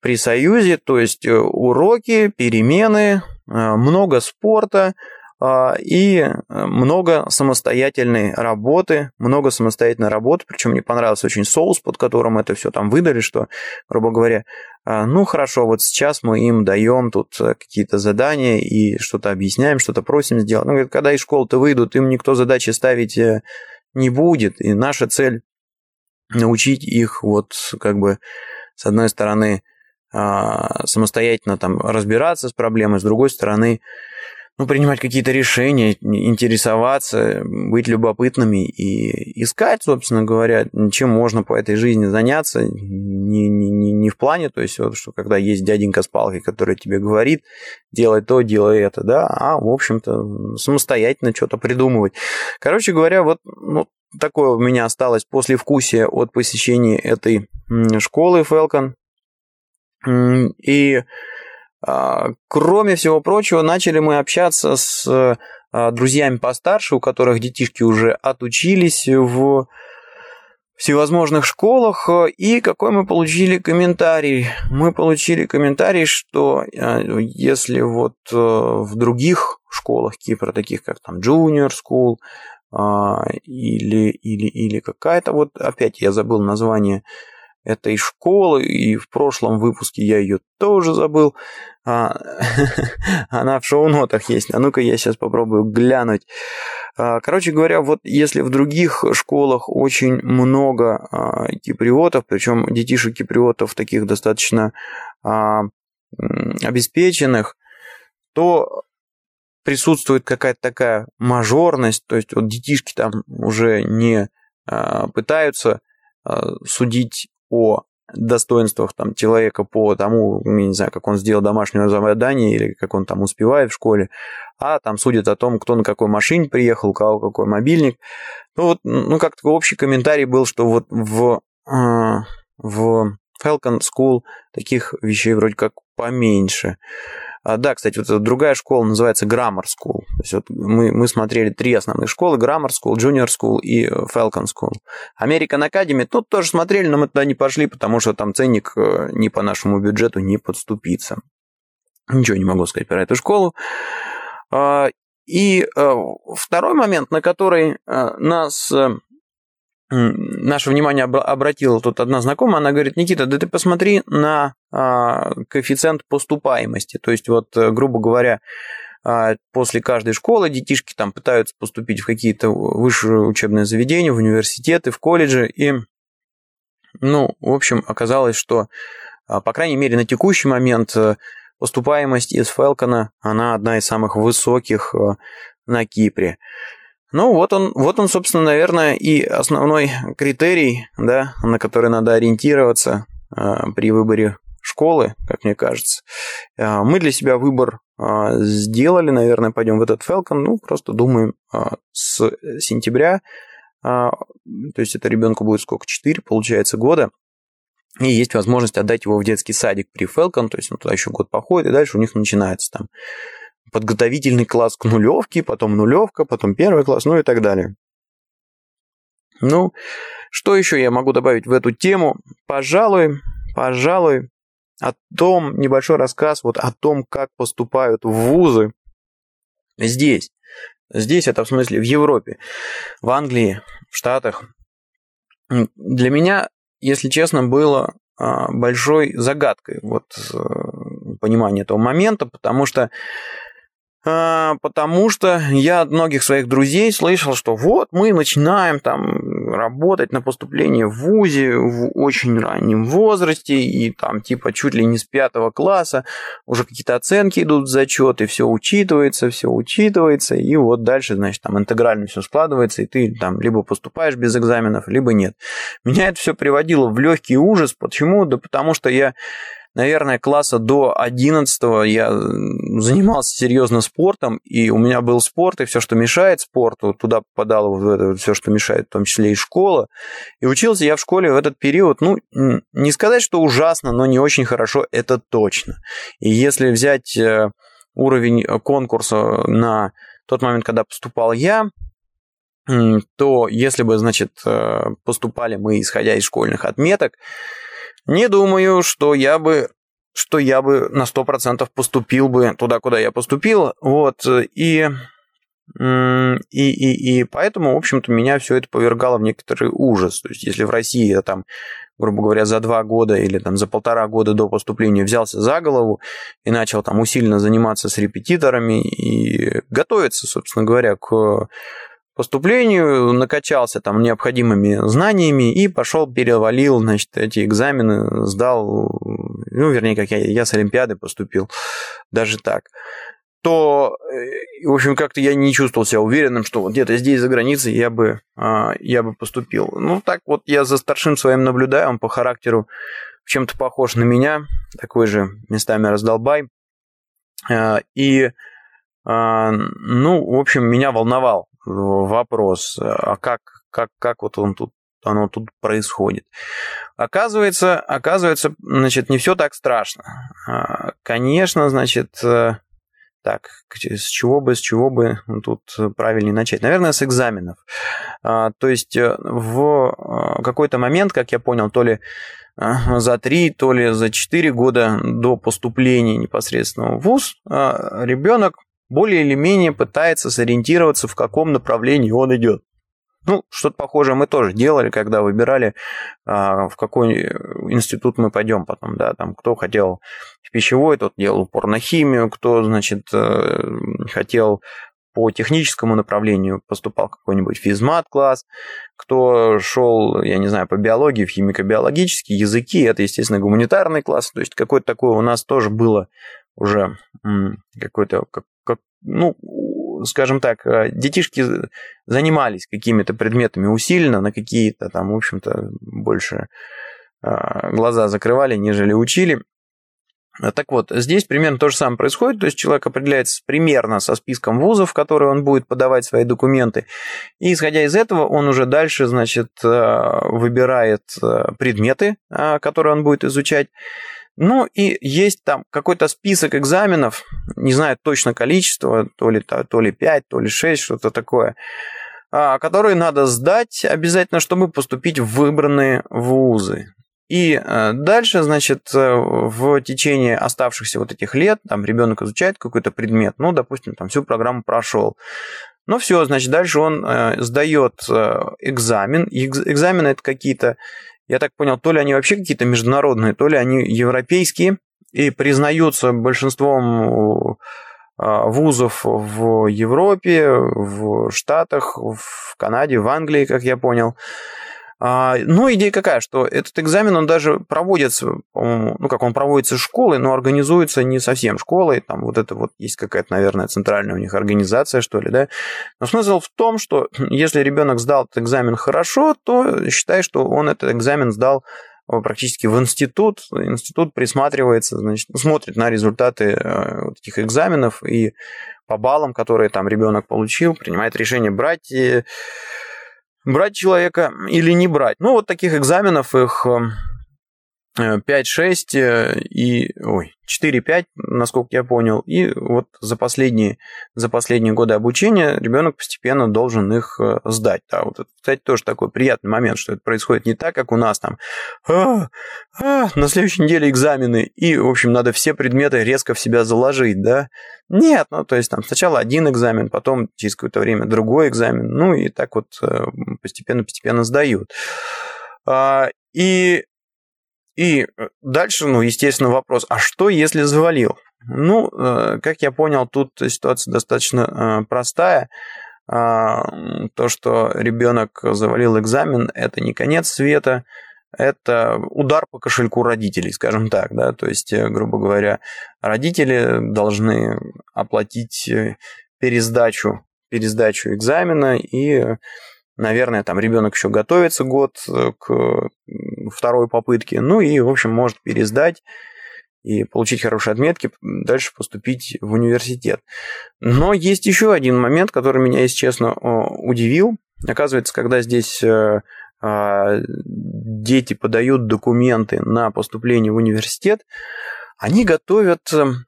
при Союзе, то есть э, уроки, перемены, э, много спорта, а, и э, много самостоятельной работы, много самостоятельной работы, причем мне понравился очень соус, под которым это все там выдали, что, грубо говоря, а, ну хорошо, вот сейчас мы им даем тут э, какие-то задания и что-то объясняем, что-то просим сделать. Ну, когда из школы-то выйдут, им никто задачи ставить э, не будет, и наша цель научить их вот как бы с одной стороны а, самостоятельно там разбираться с проблемой, с другой стороны ну, принимать какие-то решения, интересоваться, быть любопытными и искать, собственно говоря, чем можно по этой жизни заняться, не, не, не, в плане, то есть вот, что когда есть дяденька с палкой, который тебе говорит, делай то, делай это, да, а, в общем-то, самостоятельно что-то придумывать. Короче говоря, вот ну, такое у меня осталось послевкусие от посещения этой школы Falcon. И кроме всего прочего, начали мы общаться с а, друзьями постарше, у которых детишки уже отучились в всевозможных школах, и какой мы получили комментарий? Мы получили комментарий, что а, если вот э, в других школах Кипра, таких как там Junior School, или, или, или какая-то, вот опять я забыл название этой школы, и в прошлом выпуске я ее тоже забыл. А, она в шоу-нотах есть. А ну-ка я сейчас попробую глянуть. А, короче говоря, вот если в других школах очень много а, киприотов, причем детишек киприотов таких достаточно обеспеченных, то присутствует какая-то такая мажорность, то есть вот детишки там уже не пытаются судить о достоинствах там, человека по тому, не знаю, как он сделал домашнее задание или как он там успевает в школе, а там судят о том, кто на какой машине приехал, у кого какой мобильник. Ну вот, ну как-то общий комментарий был, что вот в, а, в Falcon School таких вещей вроде как поменьше. А, да, кстати, вот другая школа называется Grammar School. То есть вот мы, мы смотрели три основных школы, Grammar School, Junior School и Falcon School. American Academy тут тоже смотрели, но мы туда не пошли, потому что там ценник э, не по нашему бюджету не подступится. Ничего не могу сказать про эту школу. А, и э, второй момент, на который э, нас наше внимание обратила тут одна знакомая, она говорит, Никита, да ты посмотри на а, коэффициент поступаемости. То есть вот, э, грубо говоря, а, после каждой школы детишки там пытаются поступить в какие-то высшие учебные заведения, в университеты, в колледжи, и, ну, в общем, оказалось, что, а, по крайней мере, на текущий момент э, поступаемость из Фелкона, она одна из самых высоких э, на Кипре. Ну, вот он, вот он, собственно, наверное, и основной критерий, да, на который надо ориентироваться э, при выборе школы, как мне кажется. Э, мы для себя выбор э, сделали, наверное, пойдем в этот Falcon, ну, просто думаем э, с сентября, э, то есть это ребенку будет сколько, 4, получается, года, и есть возможность отдать его в детский садик при Falcon, то есть он туда еще год походит, и дальше у них начинается там подготовительный класс к нулевке, потом нулевка, потом первый класс, ну и так далее. Ну, что еще я могу добавить в эту тему? Пожалуй, пожалуй, о том, небольшой рассказ вот о том, как поступают в вузы здесь. Здесь это в смысле в Европе, в Англии, в Штатах. Для меня, если честно, было а, большой загадкой вот э, понимание этого момента, потому что а, потому что я от многих своих друзей слышал, что вот мы начинаем там работать на поступление в ВУЗе в очень раннем возрасте, и там типа чуть ли не с пятого класса уже какие-то оценки идут в зачет, и все учитывается, все учитывается, и вот дальше, значит, там интегрально все складывается, и ты там либо поступаешь без экзаменов, либо нет. Меня это все приводило в легкий ужас. Почему? Да потому что я наверное, класса до 11 я занимался серьезно спортом, и у меня был спорт, и все, что мешает спорту, туда попадало вот это все, что мешает, в том числе и школа. И учился я в школе в этот период, ну, не сказать, что ужасно, но не очень хорошо, это точно. И если взять э, уровень конкурса на тот момент, когда поступал я, то если бы, значит, э, поступали мы, исходя из школьных отметок, не думаю, что я бы что я бы на 100% поступил бы туда, куда я поступил. Вот, и, и, и, и поэтому, в общем-то, меня все это повергало в некоторый ужас. То есть, если в России я там, грубо говоря, за два года или там за полтора года до поступления взялся за голову и начал там усиленно заниматься с репетиторами и готовиться, собственно говоря, к поступлению, накачался там необходимыми знаниями и пошел, перевалил, значит, эти экзамены, сдал, ну, вернее, как я, я с Олимпиады поступил, даже так. то, э, в общем, как-то я не чувствовал себя уверенным, что вот где-то здесь, за границей, я бы, а, я бы поступил. Ну, так вот я за старшим своим наблюдаю, он по характеру чем-то похож на меня, такой же местами раздолбай. А, и, а, ну, в общем, меня волновал вопрос, а как, как, как вот он тут оно тут происходит. Оказывается, оказывается, значит, не все так страшно. Конечно, значит, э, так, с чего бы, с чего бы тут правильнее начать? Наверное, с экзаменов. А, то есть э, в э, какой-то момент, как я понял, то ли за три, то ли за четыре года до поступления непосредственно в ВУЗ ребенок более или менее пытается сориентироваться, в каком направлении он идет. Ну, что-то похожее мы тоже делали, когда выбирали, а, в какой институт мы пойдем потом, да, там, кто хотел в пищевой, тот делал упор на химию, кто, значит, э, хотел по техническому направлению поступал какой-нибудь физмат-класс, кто шел, я не знаю, по биологии, в химико-биологические языки, это, естественно, гуманитарный класс, то есть какое-то такое у нас тоже было уже какой-то, как, как, ну, скажем так, э, детишки занимались какими-то предметами усиленно, на какие-то там, в общем-то, больше э, глаза закрывали, нежели учили. Так вот, здесь примерно то же самое происходит, то есть человек определяется примерно со списком вузов, в которые он будет подавать свои документы, и исходя из этого он уже дальше, значит, э, выбирает предметы, которые он будет изучать, ну и есть там какой-то список экзаменов, не знаю точно количество, то ли, то ли 5, то ли 6, что-то такое, а, которые надо сдать обязательно, чтобы поступить в выбранные вузы. И э, дальше, значит, э, в течение оставшихся вот этих лет, там ребенок изучает какой-то предмет, ну, допустим, там всю программу прошел. Ну все, значит, дальше он э, сдает экзамен. Экзамены это какие-то я так понял, то ли они вообще какие-то международные, то ли они европейские и признаются большинством а, вузов в Европе, в Штатах, в Канаде, в Англии, как я понял. А, ну, идея какая, что этот экзамен, он даже проводится, ну, как он проводится школой, но организуется не совсем школой, там вот это вот есть какая-то, наверное, центральная у них организация, что ли, да. Но смысл в том, что если ребенок сдал этот экзамен хорошо, то считай, что он этот экзамен сдал практически в институт. Институт присматривается, значит, смотрит на результаты э, этих экзаменов и по баллам, которые там ребенок получил, принимает решение брать брать человека или не брать. Ну, вот таких экзаменов их 5-6 э, э, и... Ой, 4-5, насколько я понял. И вот за последние, за последние годы обучения ребенок постепенно должен их э, сдать. Да, вот это, кстати, тоже такой приятный момент, что это происходит не так, как у нас там. А, а, на следующей неделе экзамены, и, в общем, надо все предметы резко в себя заложить, да. Нет, ну, то есть там сначала один экзамен, потом через какое-то время другой экзамен, ну, и так вот постепенно-постепенно сдают. А, и и э, дальше, ну, естественно, вопрос, а что, если завалил? Ну, э, как я понял, тут ситуация достаточно э, простая. А, то, что ребенок завалил экзамен, это не конец света, это удар по кошельку родителей, скажем так, да, то есть, грубо говоря, родители должны оплатить пересдачу, пересдачу экзамена и Наверное, там ребенок еще готовится год э, к второй попытке. Ну и, в общем, может пересдать и получить хорошие отметки, дальше поступить в университет. Но есть еще один момент, который меня, если честно, удивил. Оказывается, когда здесь э, а, дети подают документы на поступление в университет, они готовят эм,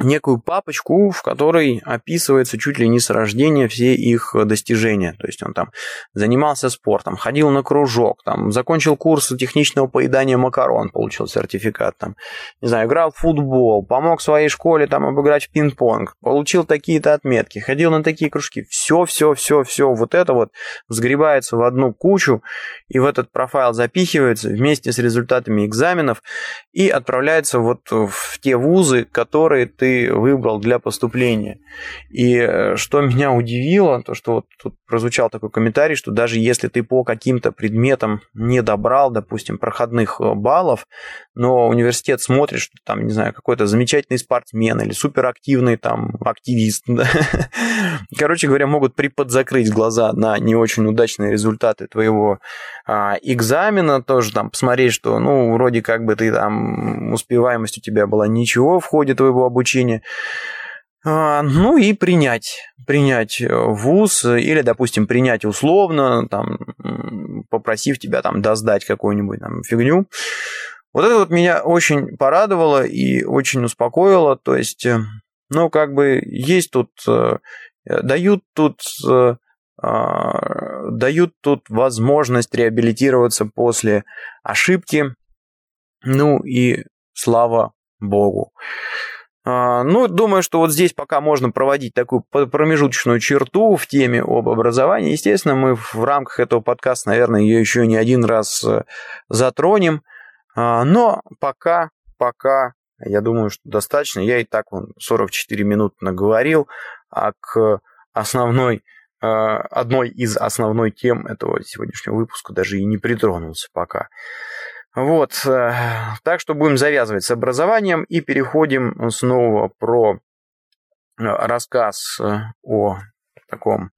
некую папочку, в которой описывается чуть ли не с рождения все их достижения. То есть он там занимался спортом, ходил на кружок, там, закончил курс техничного поедания макарон, получил сертификат, там, не знаю, играл в футбол, помог своей школе там обыграть в пинг-понг, получил такие-то отметки, ходил на такие кружки. Все, все, все, все вот это вот сгребается в одну кучу и в этот профайл запихивается вместе с результатами экзаменов и отправляется вот в те вузы, которые ты ты выбрал для поступления. И э, что меня удивило, то что вот тут прозвучал такой комментарий, что даже если ты по каким-то предметам не добрал, допустим, проходных э, баллов, но университет смотрит, что там, не знаю, какой-то замечательный спортсмен или суперактивный там активист, да? короче говоря, могут приподзакрыть глаза на не очень удачные результаты твоего а, экзамена, тоже там посмотреть, что, ну, вроде как бы ты там, успеваемость у тебя была ничего в ходе твоего обучения, а, ну и принять, принять вуз или, допустим, принять условно, там, попросив тебя там досдать какую-нибудь там фигню. Вот это вот меня очень порадовало и очень успокоило. То есть, э, ну, как бы есть тут, э, дают тут, э, а, дают тут возможность реабилитироваться после ошибки. Ну и слава богу. А, ну, думаю, что вот здесь пока можно проводить такую промежуточную черту в теме об образовании. Естественно, мы в рамках этого подкаста, наверное, ее еще не один раз затронем. А, но пока, пока, я думаю, что достаточно. Я и так вон 44 минут наговорил, а к основной, а, одной из основной тем этого сегодняшнего выпуска даже и не притронулся пока. Вот, э, так что будем завязывать с образованием и переходим снова про э, рассказ э, о таком,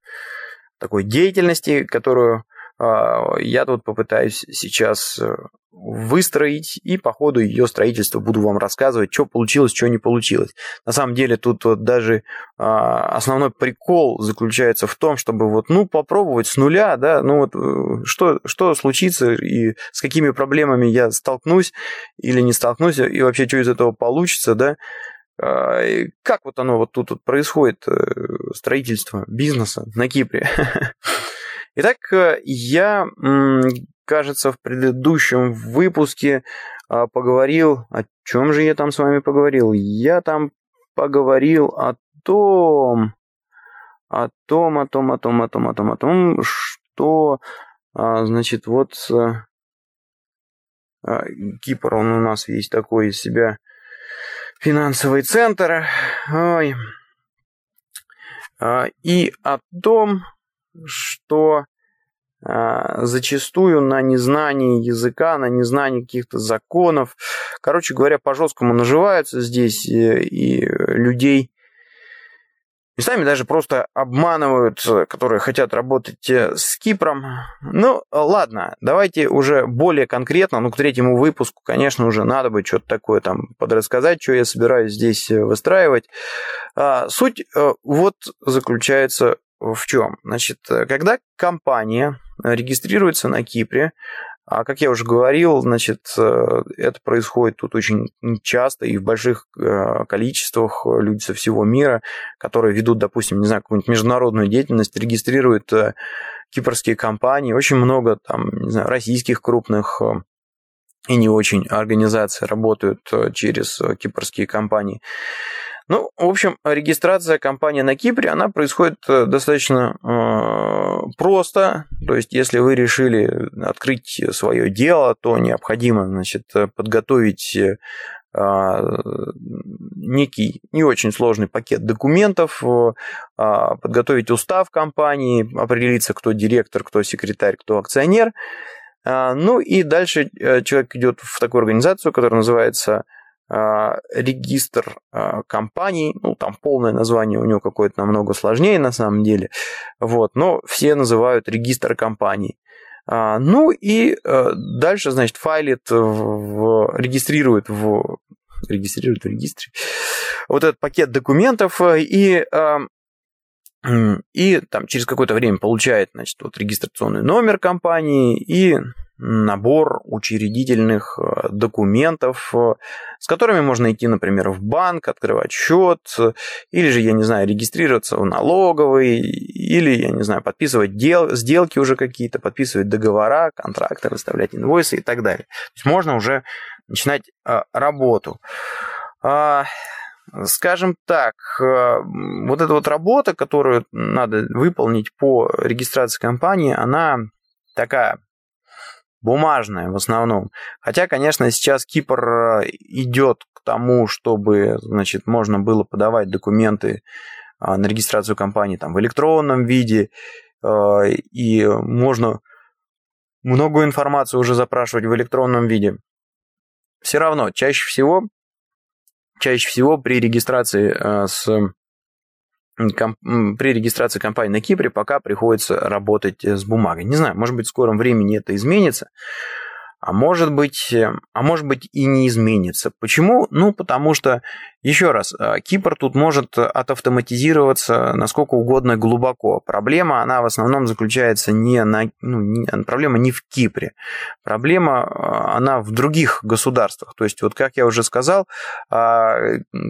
такой деятельности, которую я тут попытаюсь сейчас выстроить, и по ходу ее строительства буду вам рассказывать, что получилось, что не получилось. На самом деле тут вот даже а, основной прикол заключается в том, чтобы вот, ну, попробовать с нуля, да, ну вот э, что, что случится и с какими проблемами я столкнусь или не столкнусь, и вообще что из этого получится, да, а, как вот оно вот тут вот происходит, э, строительство бизнеса на Кипре. Итак, э, я кажется, в предыдущем выпуске а, поговорил... О чем же я там с вами поговорил? Я там поговорил о том... О том, о том, о том, о том, о том, о том, что, а, значит, вот а, Кипр, он у нас есть такой из себя финансовый центр. Ой. И о том, что зачастую на незнании языка, на незнании каких-то законов. Короче говоря, по-жесткому наживаются здесь э, и людей местами даже просто обманывают, которые хотят работать э, с Кипром. Ну, ладно, давайте уже более конкретно, ну, к третьему выпуску, конечно, уже надо бы что-то такое там подрассказать, что я собираюсь здесь э, выстраивать. А, суть вот заключается в чем? Значит, когда компания регистрируется на Кипре. А как я уже говорил, значит, э, это происходит тут очень часто и в больших э, количествах люди со всего мира, которые ведут, допустим, не знаю, какую-нибудь международную деятельность, регистрируют э, кипрские компании. Очень много там, не знаю, российских крупных и не очень организаций работают через кипрские компании. Ну, в общем, регистрация компании на Кипре, она происходит достаточно просто. То есть, если вы решили открыть свое дело, то необходимо значит, подготовить а, некий не очень сложный пакет документов, а, подготовить устав компании, определиться, кто директор, кто секретарь, кто акционер. А, ну и дальше э, человек идет в такую организацию, которая называется регистр а, компаний, ну, там полное название у него какое-то намного сложнее на самом деле, вот, но все называют регистр компаний. А, ну и дальше, значит, файлит, в, регистрирует в регистрирует в регистре вот этот пакет документов и и там через какое-то время получает, значит, вот регистрационный номер компании и набор учредительных э, документов, э, с которыми можно идти, например, в банк, открывать счет, или же, я не знаю, регистрироваться в налоговый, или, я не знаю, подписывать дел, сделки уже какие-то, подписывать договора, контракты, выставлять инвойсы и так далее. То есть можно уже начинать э, работу. А, скажем так, вот эта вот работа, которую надо выполнить по регистрации компании, она такая бумажная в основном. Хотя, конечно, сейчас Кипр э, идет к тому, чтобы, значит, можно было подавать документы а, на регистрацию компании там, в электронном виде, а, и можно многую информацию уже запрашивать в электронном виде. Все равно, чаще всего, чаще всего при регистрации а, с при регистрации компании на Кипре пока приходится работать с бумагой. Не знаю, может быть, в скором времени это изменится. А может быть, а может быть и не изменится. Почему? Ну, потому что еще раз, э, Кипр тут может отавтоматизироваться насколько угодно глубоко. Проблема, она в основном заключается не на... Ну, не, проблема не в Кипре. Проблема, э, она в других государствах. То есть, вот как я уже сказал, а,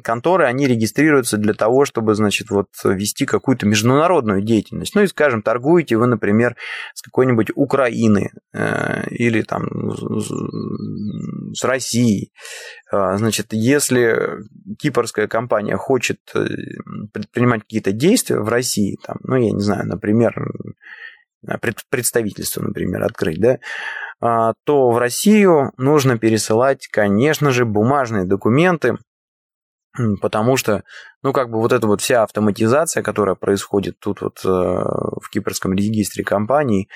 конторы, они регистрируются для того, чтобы, значит, вот вести какую-то международную деятельность. Ну, и, скажем, торгуете вы, например, с какой-нибудь Украины э, или там с Россией. А, значит, если кипрская компания хочет э, предпринимать какие-то действия в России, там, ну, я не знаю, например, представительство, например, открыть, да, а, то в Россию нужно пересылать, конечно же, бумажные документы, потому что, ну, как бы вот эта вот вся автоматизация, которая происходит тут вот э, в кипрском регистре компаний,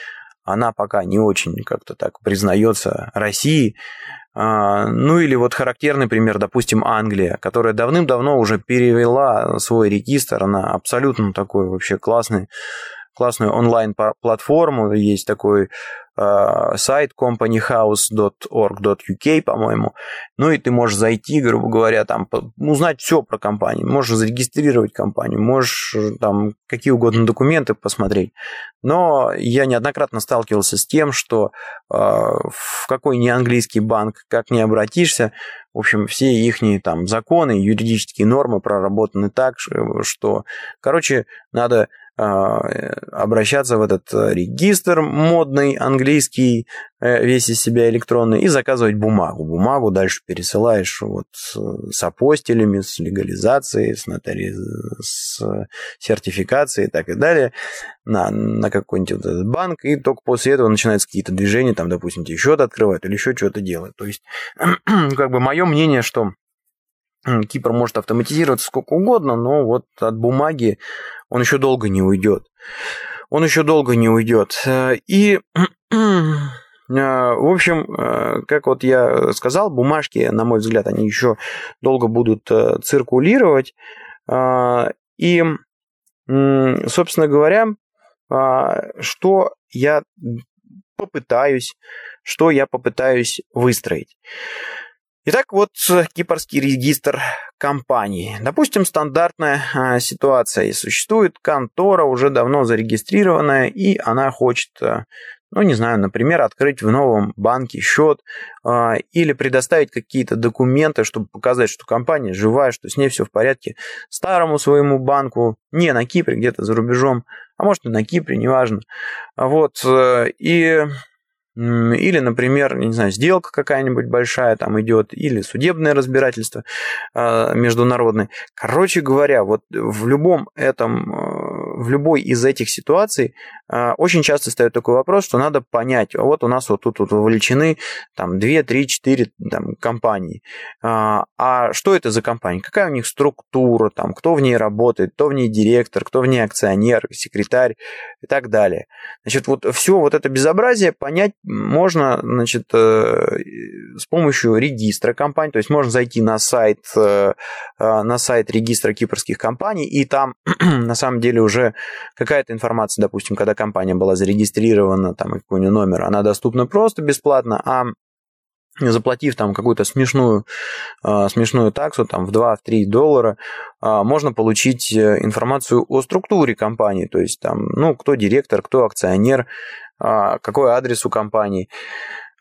она пока не очень как-то так признается России, а, ну или вот характерный пример, допустим, Англия, которая давным-давно уже перевела свой регистр. На абсолютно такой вообще классный классную онлайн-платформу. Есть такой э, сайт companyhouse.org.uk, по-моему. Ну и ты можешь зайти, грубо говоря, там узнать все про компанию. Можешь зарегистрировать компанию, можешь э, там какие угодно документы посмотреть. Но я неоднократно сталкивался с тем, что э, в какой не английский банк, как не обратишься, в общем, все их там законы, юридические нормы проработаны так, что, короче, надо обращаться в этот э, регистр модный, английский, э, весь из себя электронный, и заказывать бумагу. Бумагу дальше пересылаешь вот с апостилями, с легализацией, с, нотари... с сертификацией и так и далее на, на какой-нибудь вот этот банк, и только после этого начинаются какие-то движения, там, допустим, тебе счет открывают или еще что-то делают. То есть, как бы мое мнение, что Кипр может автоматизироваться сколько угодно, но вот от бумаги он еще долго не уйдет. Он еще долго не уйдет. И, в общем, как вот я сказал, бумажки, на мой взгляд, они еще долго будут э, циркулировать. И, собственно говоря, что я попытаюсь, что я попытаюсь выстроить. Итак, вот э, кипрский регистр компаний. Допустим, стандартная а, ситуация. И существует контора, уже давно зарегистрированная, и она хочет, а, ну, не знаю, например, открыть в новом банке счет а, или предоставить какие-то документы, чтобы показать, что компания живая, что с ней все в порядке, старому своему банку, не на Кипре, где-то за рубежом, а может и на Кипре, неважно. Вот, э, и или, например, не знаю, сделка какая-нибудь большая там идет, или судебное разбирательство э, международное. Короче говоря, вот в любом этом, э, в любой из этих ситуаций очень часто ставят такой вопрос, что надо понять, а вот у нас вот тут вот вовлечены там 2, 3, 4 там, компании. А, а что это за компания? Какая у них структура, там, кто в ней работает, кто в ней директор, кто в ней акционер, секретарь и так далее. Значит, вот все вот это безобразие понять можно, значит, э, с помощью регистра компаний, то есть можно зайти на сайт, э, э, на сайт регистра кипрских компаний, и там на самом деле уже какая-то информация, допустим, когда компания была зарегистрирована, там какой-нибудь номер, она доступна просто бесплатно, а заплатив там какую-то смешную, смешную таксу там, в 2-3 доллара, можно получить информацию о структуре компании, то есть там, ну, кто директор, кто акционер, а, какой адрес у компании.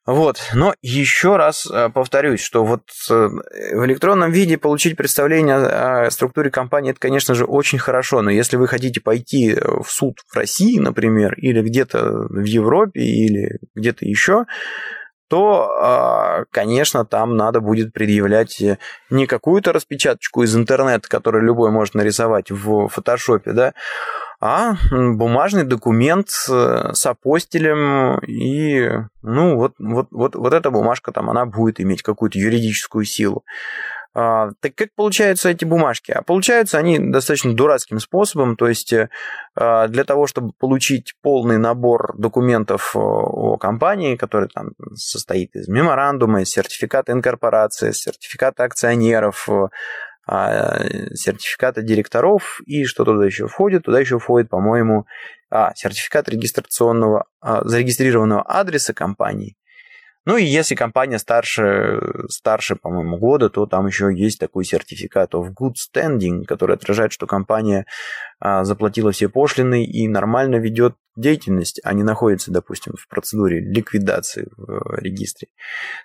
Вот, но еще раз э, повторюсь, что вот э, в электронном виде получить представление о структуре компании, это, конечно же, очень хорошо, но если вы хотите пойти в суд в России, например, или где-то в Европе, или где-то еще, то, а, конечно, там надо будет предъявлять не какую-то распечаточку из интернета, которую любой может нарисовать в фотошопе, да, а бумажный документ с апостилем, и, ну, вот, вот, вот, вот эта бумажка там, она будет иметь какую-то юридическую силу. А, так как получаются эти бумажки? А получаются они достаточно дурацким способом, то есть э, а, для того, чтобы получить полный набор документов о компании, который там состоит из меморандума, из сертификата инкорпорации, сертификата акционеров, сертификата директоров и что туда еще входит? Туда еще входит, по-моему, сертификат регистрационного, зарегистрированного адреса компании ну и если компания старше, старше, по-моему, года, то там еще есть такой сертификат of good standing, который отражает, что компания а, заплатила все пошлины и нормально ведет деятельность, а не находится, допустим, в процедуре ликвидации в э, регистре.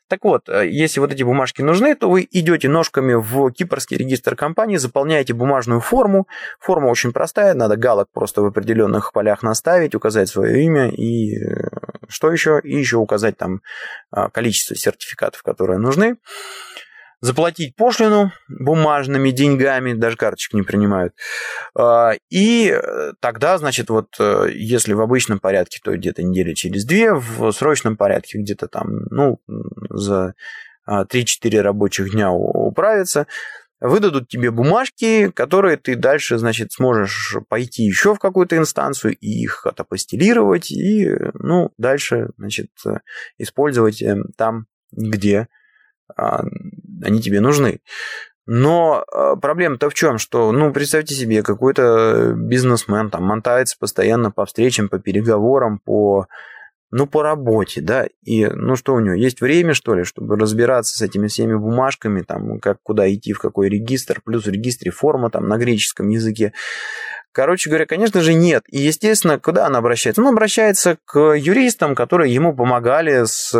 Так вот, э, если вот эти бумажки нужны, то вы идете ножками в кипрский регистр компании, заполняете бумажную форму. Форма очень простая, надо галок просто в определенных полях наставить, указать свое имя и э, что еще, и еще указать там а, количество сертификатов, которые нужны заплатить пошлину бумажными деньгами, даже карточек не принимают. А, и тогда, значит, вот э, если в обычном порядке, то где-то недели через две, в срочном порядке где-то там, ну, за 3-4 а, рабочих дня управиться, выдадут тебе бумажки, которые ты дальше, значит, сможешь пойти еще в какую-то инстанцию и их отапостелировать, и, ну, дальше, значит, использовать э, там, где они тебе нужны. Но а, проблема-то в чем, что, ну, представьте себе, какой-то бизнесмен там мотается постоянно по встречам, по переговорам, по, ну, по работе, да, и, ну, что у него, есть время, что ли, чтобы разбираться с этими всеми бумажками, там, как, куда идти, в какой регистр, плюс в регистре форма, там, на греческом языке. Короче говоря, конечно же, нет. И, естественно, куда он обращается? Он обращается к юристам, которые ему помогали с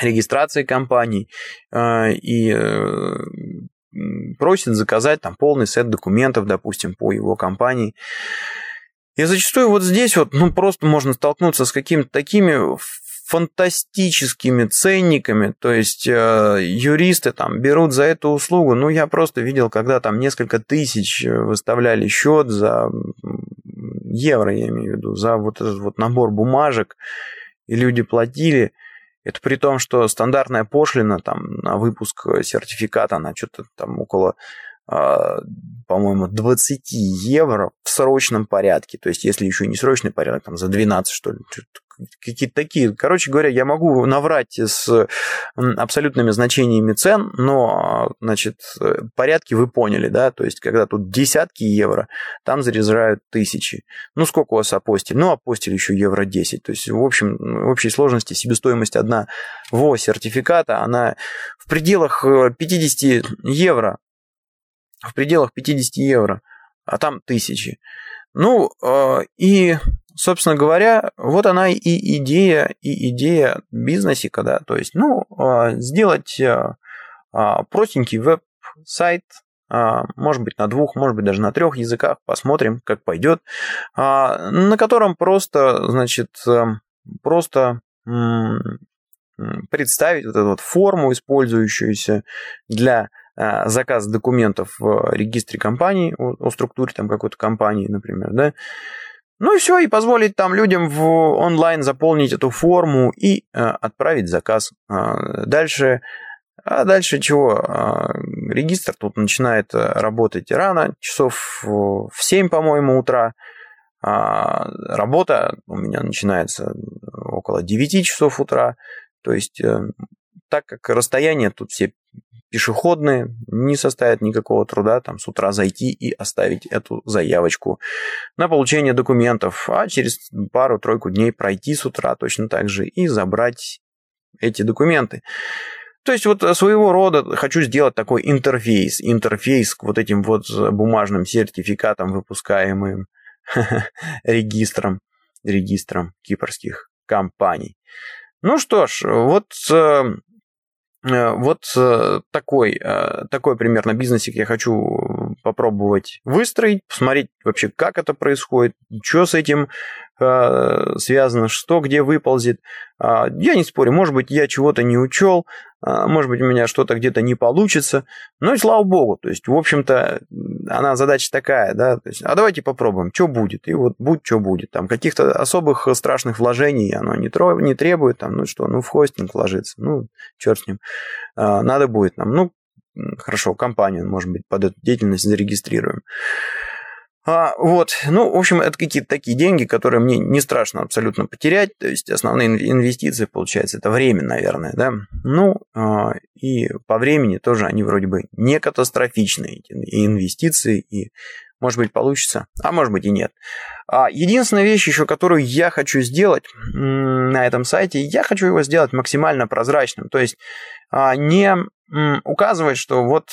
регистрации компаний э, и э, просит заказать там полный сет документов, допустим, по его компании. И зачастую вот здесь вот, ну, просто можно столкнуться с какими-то такими фантастическими ценниками, то есть э, юристы там берут за эту услугу, ну, я просто видел, когда там несколько тысяч выставляли счет за евро, я имею в виду, за вот этот вот набор бумажек, и люди платили – это при том, что стандартная пошлина там, на выпуск сертификата, она что-то там около, а, по-моему, 20 евро в срочном порядке. То есть, если еще не срочный порядок, там за 12, что ли, какие-то такие. Короче говоря, я могу наврать с абсолютными значениями цен, но, значит, порядки вы поняли, да, то есть, когда тут десятки евро, там заряжают тысячи. Ну, сколько у вас апостиль? Ну, апостиль еще евро 10. То есть, в общем, в общей сложности себестоимость одна во сертификата, она в пределах 50 э, евро, в пределах 50 евро, а там тысячи. Ну, э, и собственно говоря, вот она и идея, и идея бизнесика, да, то есть, ну, а, сделать а, а, простенький веб-сайт, может быть, на двух, может быть, даже на трех языках, посмотрим, как пойдет, на котором просто, значит, просто представить вот эту вот форму, использующуюся для заказа документов в регистре компании, о, структуре там какой-то компании, например, да, ну и все, и позволить там людям в онлайн заполнить эту форму и э, отправить заказ. А, дальше, а дальше чего? А, регистр тут начинает э, работать рано, часов в 7, по-моему, утра. А, работа у меня начинается около 9 часов утра. То есть, э, так как расстояние тут все пешеходные, не составит никакого труда там с утра зайти и оставить эту заявочку на получение документов, а через пару-тройку дней пройти с утра точно так же и забрать эти документы. То есть вот своего рода хочу сделать такой интерфейс, интерфейс к вот этим вот бумажным сертификатам, выпускаемым регистром, регистром кипрских компаний. Ну что ж, вот э, вот э, такой, э, такой примерно бизнесик я хочу попробовать выстроить, посмотреть вообще, как это происходит, что с этим связано, что где выползет. А, я не спорю, может быть, я чего-то не учел, а, может быть, у меня что-то где-то не получится. Ну и слава богу, то есть, в общем-то, она задача такая, да, то есть, а давайте попробуем, что будет, и вот будь, что будет. Там каких-то особых страшных вложений оно не, тро... не требует, там, ну что, ну в хостинг вложиться, ну, черт с ним. А, надо будет нам, ну, хорошо, компанию, может быть, под эту деятельность зарегистрируем. А, вот, ну, в общем, это какие-то такие деньги, которые мне не страшно абсолютно потерять. То есть основные инвестиции, получается, это время, наверное, да. Ну, а, и по времени тоже они вроде бы не катастрофичные, эти инвестиции, и может быть, получится, а может быть и нет. А единственная вещь еще, которую я хочу сделать на этом сайте, я хочу его сделать максимально прозрачным. То есть а, не указывать, что вот,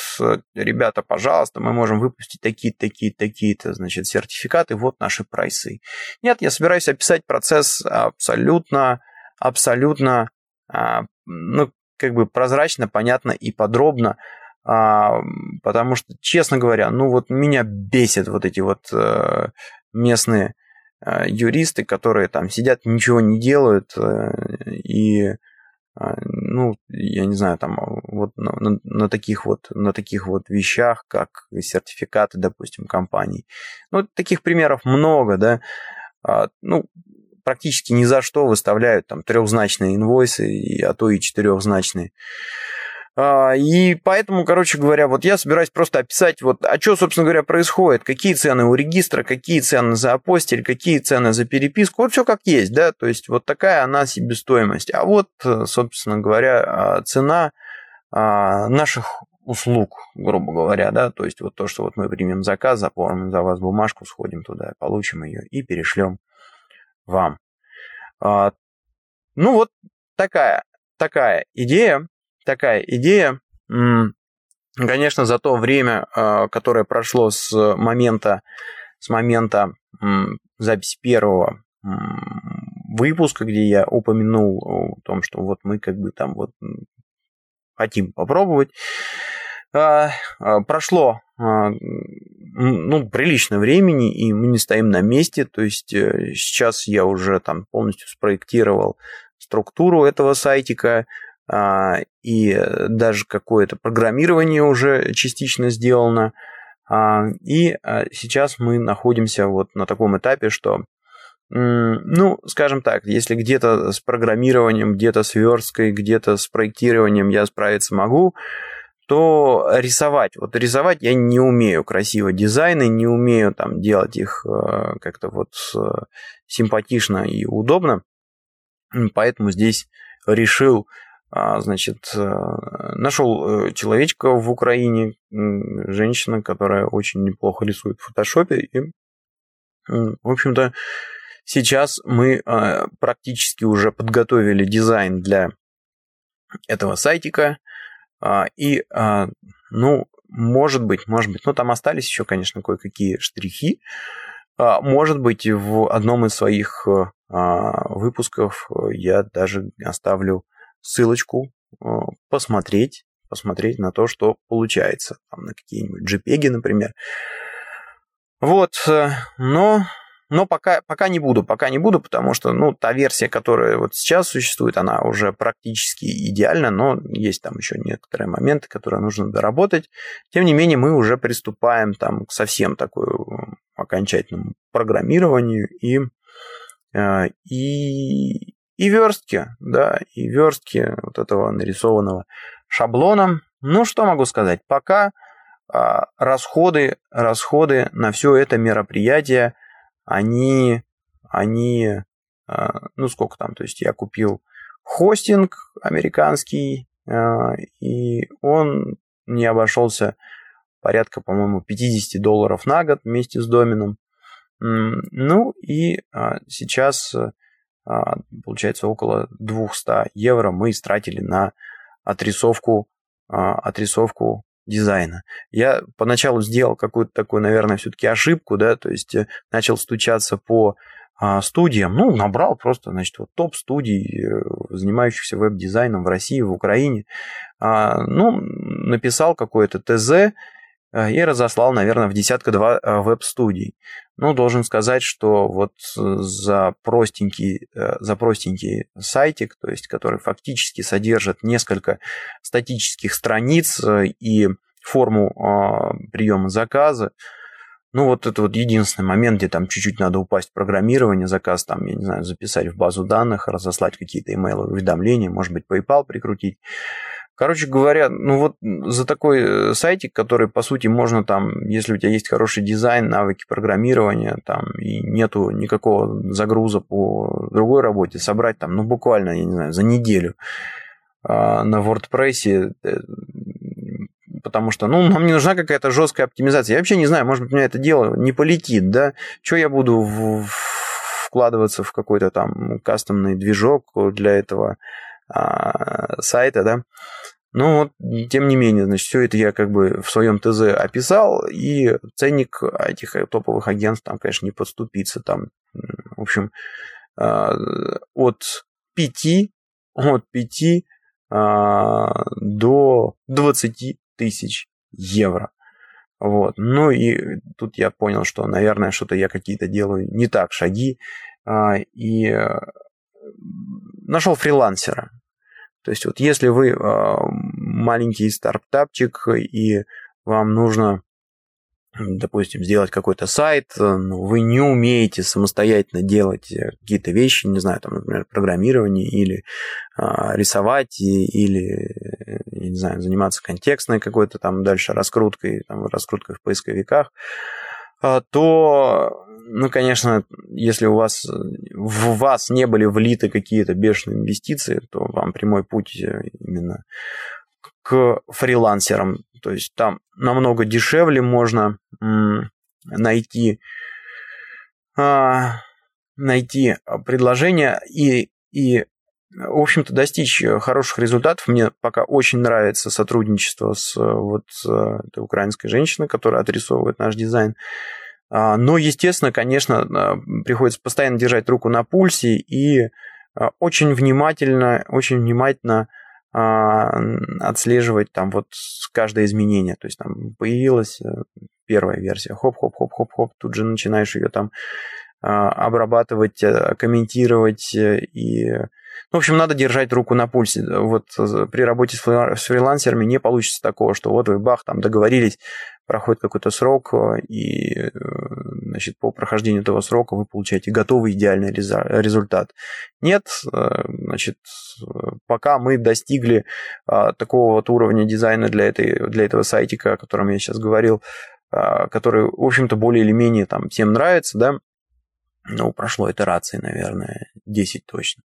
ребята, пожалуйста, мы можем выпустить такие-то, такие-то, такие-то, значит, сертификаты, вот наши прайсы. Нет, я собираюсь описать процесс абсолютно, абсолютно, а, ну, как бы прозрачно, понятно и подробно, а, потому что, честно говоря, ну вот меня бесит вот эти вот э, местные э, юристы, которые там сидят, ничего не делают э, и ну, я не знаю, там вот на, на, на таких вот на таких вот вещах, как сертификаты, допустим, компаний. Ну, таких примеров много, да. А, ну, практически ни за что выставляют там трехзначные инвойсы, а то и четырехзначные. А, и поэтому, короче говоря, вот я собираюсь просто описать, вот, а что, собственно говоря, происходит, какие цены у регистра, какие цены за апостиль, какие цены за переписку, вот все как есть, да, то есть вот такая она себестоимость. А вот, собственно говоря, а, цена а, наших услуг, грубо говоря, да, то есть вот то, что вот мы примем заказ, заполним за вас бумажку, сходим туда, получим ее и перешлем вам. Ну вот такая, такая идея такая идея. Конечно, за то время, а, которое прошло с момента, с момента записи первого выпуска, где я упомянул о том, что вот мы как бы там вот хотим попробовать, а, а, прошло ну, прилично времени, и мы не стоим на месте. То есть э, сейчас я уже там полностью спроектировал структуру этого сайтика, и даже какое-то программирование уже частично сделано. А, и а, сейчас мы находимся вот на таком этапе, что ну, скажем так, если где-то с программированием, где-то с версткой, где-то с проектированием я справиться могу, то рисовать, вот рисовать я не умею красиво дизайны, не умею там делать их как-то вот симпатично и удобно, поэтому здесь решил а, значит, э, нашел э, человечка в Украине, женщина, которая очень неплохо рисует в фотошопе. И, в общем-то, сейчас мы э, практически уже подготовили дизайн для этого сайтика. А, и, а, ну, может быть, может быть, ну, там остались еще, конечно, кое-какие штрихи. Может быть, в одном из своих выпусков я даже оставлю ссылочку, э, посмотреть, посмотреть на то, что получается, там, на какие-нибудь JPEG, например. Вот, э, но, но пока, пока не буду, пока не буду, потому что, ну, та версия, которая вот сейчас существует, она уже практически идеальна, но есть там еще некоторые моменты, которые нужно доработать. Тем не менее, мы уже приступаем там к совсем такой окончательному программированию и, э, и, и верстки, да, и верстки вот этого нарисованного шаблоном. Ну, что могу сказать? Пока а, расходы, расходы на все это мероприятие, они, они, а, ну, сколько там, то есть я купил хостинг американский, а, и он не обошелся порядка, по-моему, 50 долларов на год вместе с доменом. Ну и а, сейчас получается около 200 евро мы истратили на отрисовку, а, отрисовку дизайна. Я поначалу сделал какую-то такую, наверное, все-таки ошибку, да, то есть э, начал стучаться по а, студиям, ну, набрал просто, значит, вот топ студий, э, занимающихся веб-дизайном в России, в Украине, ну, написал какое-то ТЗ, и разослал, наверное, в десятка-два э, веб-студий. Ну, должен сказать, что вот за простенький, э, за простенький сайтик, то есть который фактически содержит несколько статических страниц и форму приема заказа, ну, вот это вот единственный момент, где там чуть-чуть надо упасть в программирование, заказ там, я не знаю, записать в базу данных, разослать какие-то email уведомления, может быть, PayPal прикрутить. Короче говоря, ну вот за такой э, сайтик, который, по сути, можно там, если у тебя есть хороший дизайн, навыки программирования, там, и нету никакого загруза по другой работе, собрать там, ну, буквально, я не знаю, за неделю а, на WordPress, э, потому что, ну, нам не нужна какая-то жесткая оптимизация. Я вообще не знаю, может быть, у меня это дело не полетит, да? Что я буду в, вкладываться в какой-то там кастомный движок для этого а, сайта, да? Но вот, тем не менее, значит, все это я как бы в своем ТЗ описал, и ценник этих топовых агентств там, конечно, не подступится. Там, в общем, а, от 5, от 5 а, до 20 тысяч евро. Вот. Ну и тут я понял, что, наверное, что-то я какие-то делаю не так шаги. И э, нашел фрилансера. То есть вот если вы а, маленький стартапчик и вам нужно, допустим, сделать какой-то сайт, но вы не умеете самостоятельно делать э, какие-то вещи, не знаю, там, например, программирование или а, рисовать, или, не знаю, заниматься контекстной какой-то там дальше раскруткой, там, раскруткой в поисковиках, а, то ну, конечно, если у вас в вас не были влиты какие-то бешеные инвестиции, то вам прямой путь э, именно к фрилансерам. То есть там намного дешевле можно найти, а, найти предложение и, и в общем-то, достичь хороших результатов. Мне пока очень нравится сотрудничество с вот этой украинской женщиной, которая отрисовывает наш дизайн. А, но, естественно, конечно, а, приходится постоянно держать руку на пульсе и а, очень внимательно, очень внимательно отслеживать там вот каждое изменение. То есть там появилась э, первая версия, хоп-хоп-хоп-хоп-хоп, тут же начинаешь ее там обрабатывать, э, комментировать э, и в общем, надо держать руку на пульсе. Вот при работе с фрилансерами не получится такого, что вот вы бах, там договорились, проходит какой-то срок, э, и э, значит, по прохождению этого срока вы получаете готовый идеальный результат. Нет, э, значит, пока мы достигли такого вот уровня дизайна для, этой, для этого сайтика, о котором я сейчас говорил, который, в общем-то, более или менее там всем нравится, да, ну, прошло итерации, наверное, 10 точно.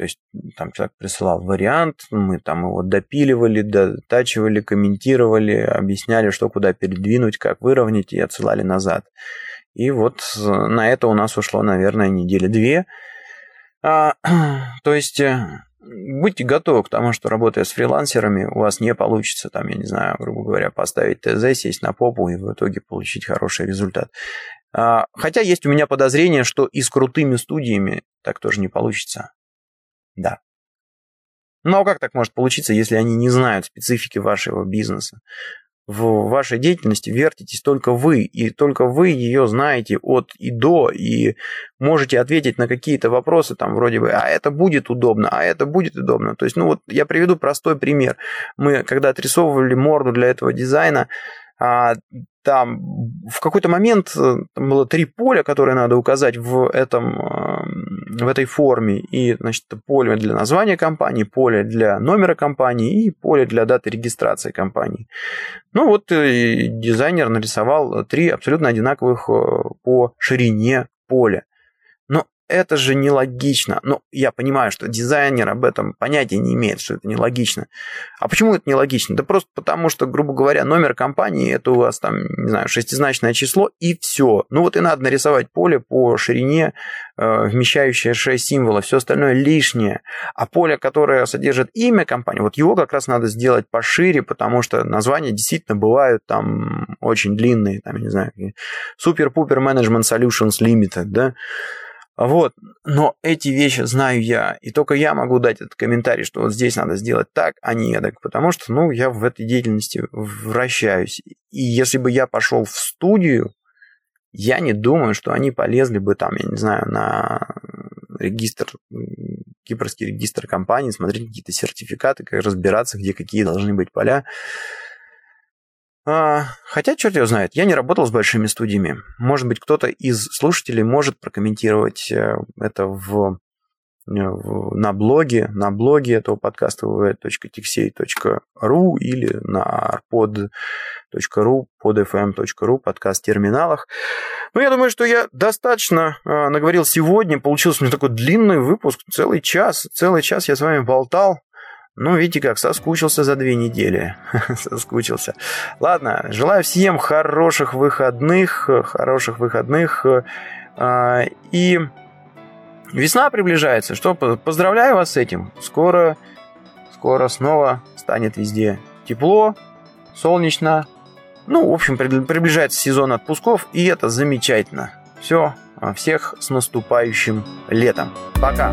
То есть там человек присылал вариант, мы там его допиливали, дотачивали, комментировали, объясняли, что куда передвинуть, как выровнять, и отсылали назад. И вот на это у нас ушло, наверное, недели две. А, то есть э, будьте готовы к тому, что работая с фрилансерами, у вас не получится, там, я не знаю, грубо говоря, поставить ТЗ, сесть на попу и в итоге получить хороший результат. А, хотя есть у меня подозрение, что и с крутыми студиями так тоже не получится. Да. Ну а как так может получиться, если они не знают специфики вашего бизнеса? В вашей деятельности вертитесь только вы, и только вы ее знаете от и до, и можете ответить на какие-то вопросы, там вроде бы, а это будет удобно, а это будет удобно. То есть, ну вот я приведу простой пример. Мы, когда отрисовывали морду для этого дизайна, а, там в какой-то момент э, там было три поля, которые надо указать в, этом, в этой форме. И, значит, поле для названия компании, поле для номера компании и поле для даты регистрации компании. Ну вот э, дизайнер нарисовал три абсолютно одинаковых э, по ширине поля это же нелогично. Ну, я понимаю, что дизайнер об этом понятия не имеет, что это нелогично. А почему это нелогично? Да просто потому, что, грубо говоря, номер компании это у вас там, не знаю, шестизначное число и все. Ну вот и надо нарисовать поле по ширине, э, вмещающее 6 символов, все остальное лишнее. А поле, которое содержит имя компании, вот его как раз надо сделать пошире, потому что названия действительно бывают там очень длинные, там, не знаю, Super-Pooper Management Solutions Limited, да, вот, но эти вещи знаю я, и только я могу дать этот комментарий, что вот здесь надо сделать так, а не так, потому что, ну, я в этой деятельности вращаюсь. И если бы я пошел в студию, я не думаю, что они полезли бы там, я не знаю, на регистр, кипрский регистр компании, смотреть какие-то сертификаты, как разбираться, где какие должны быть поля. А, хотя, черт его знает, я не работал с большими студиями. Может быть, кто-то из слушателей может прокомментировать э, это в на блоге, на блоге этого подкаста www.tixey.ru или на arpod.ru, podfm.ru, подкаст в терминалах. Ну, я думаю, что я достаточно э, наговорил сегодня. Получился у меня такой длинный выпуск, целый час. Целый час я с вами болтал. Ну, видите как, соскучился за две недели. соскучился. Ладно, желаю всем хороших выходных, хороших выходных. Э, и Весна приближается. Что, поздравляю вас с этим. Скоро, скоро снова станет везде тепло, солнечно. Ну, в общем, приближается сезон отпусков, и это замечательно. Все, всех с наступающим летом. Пока.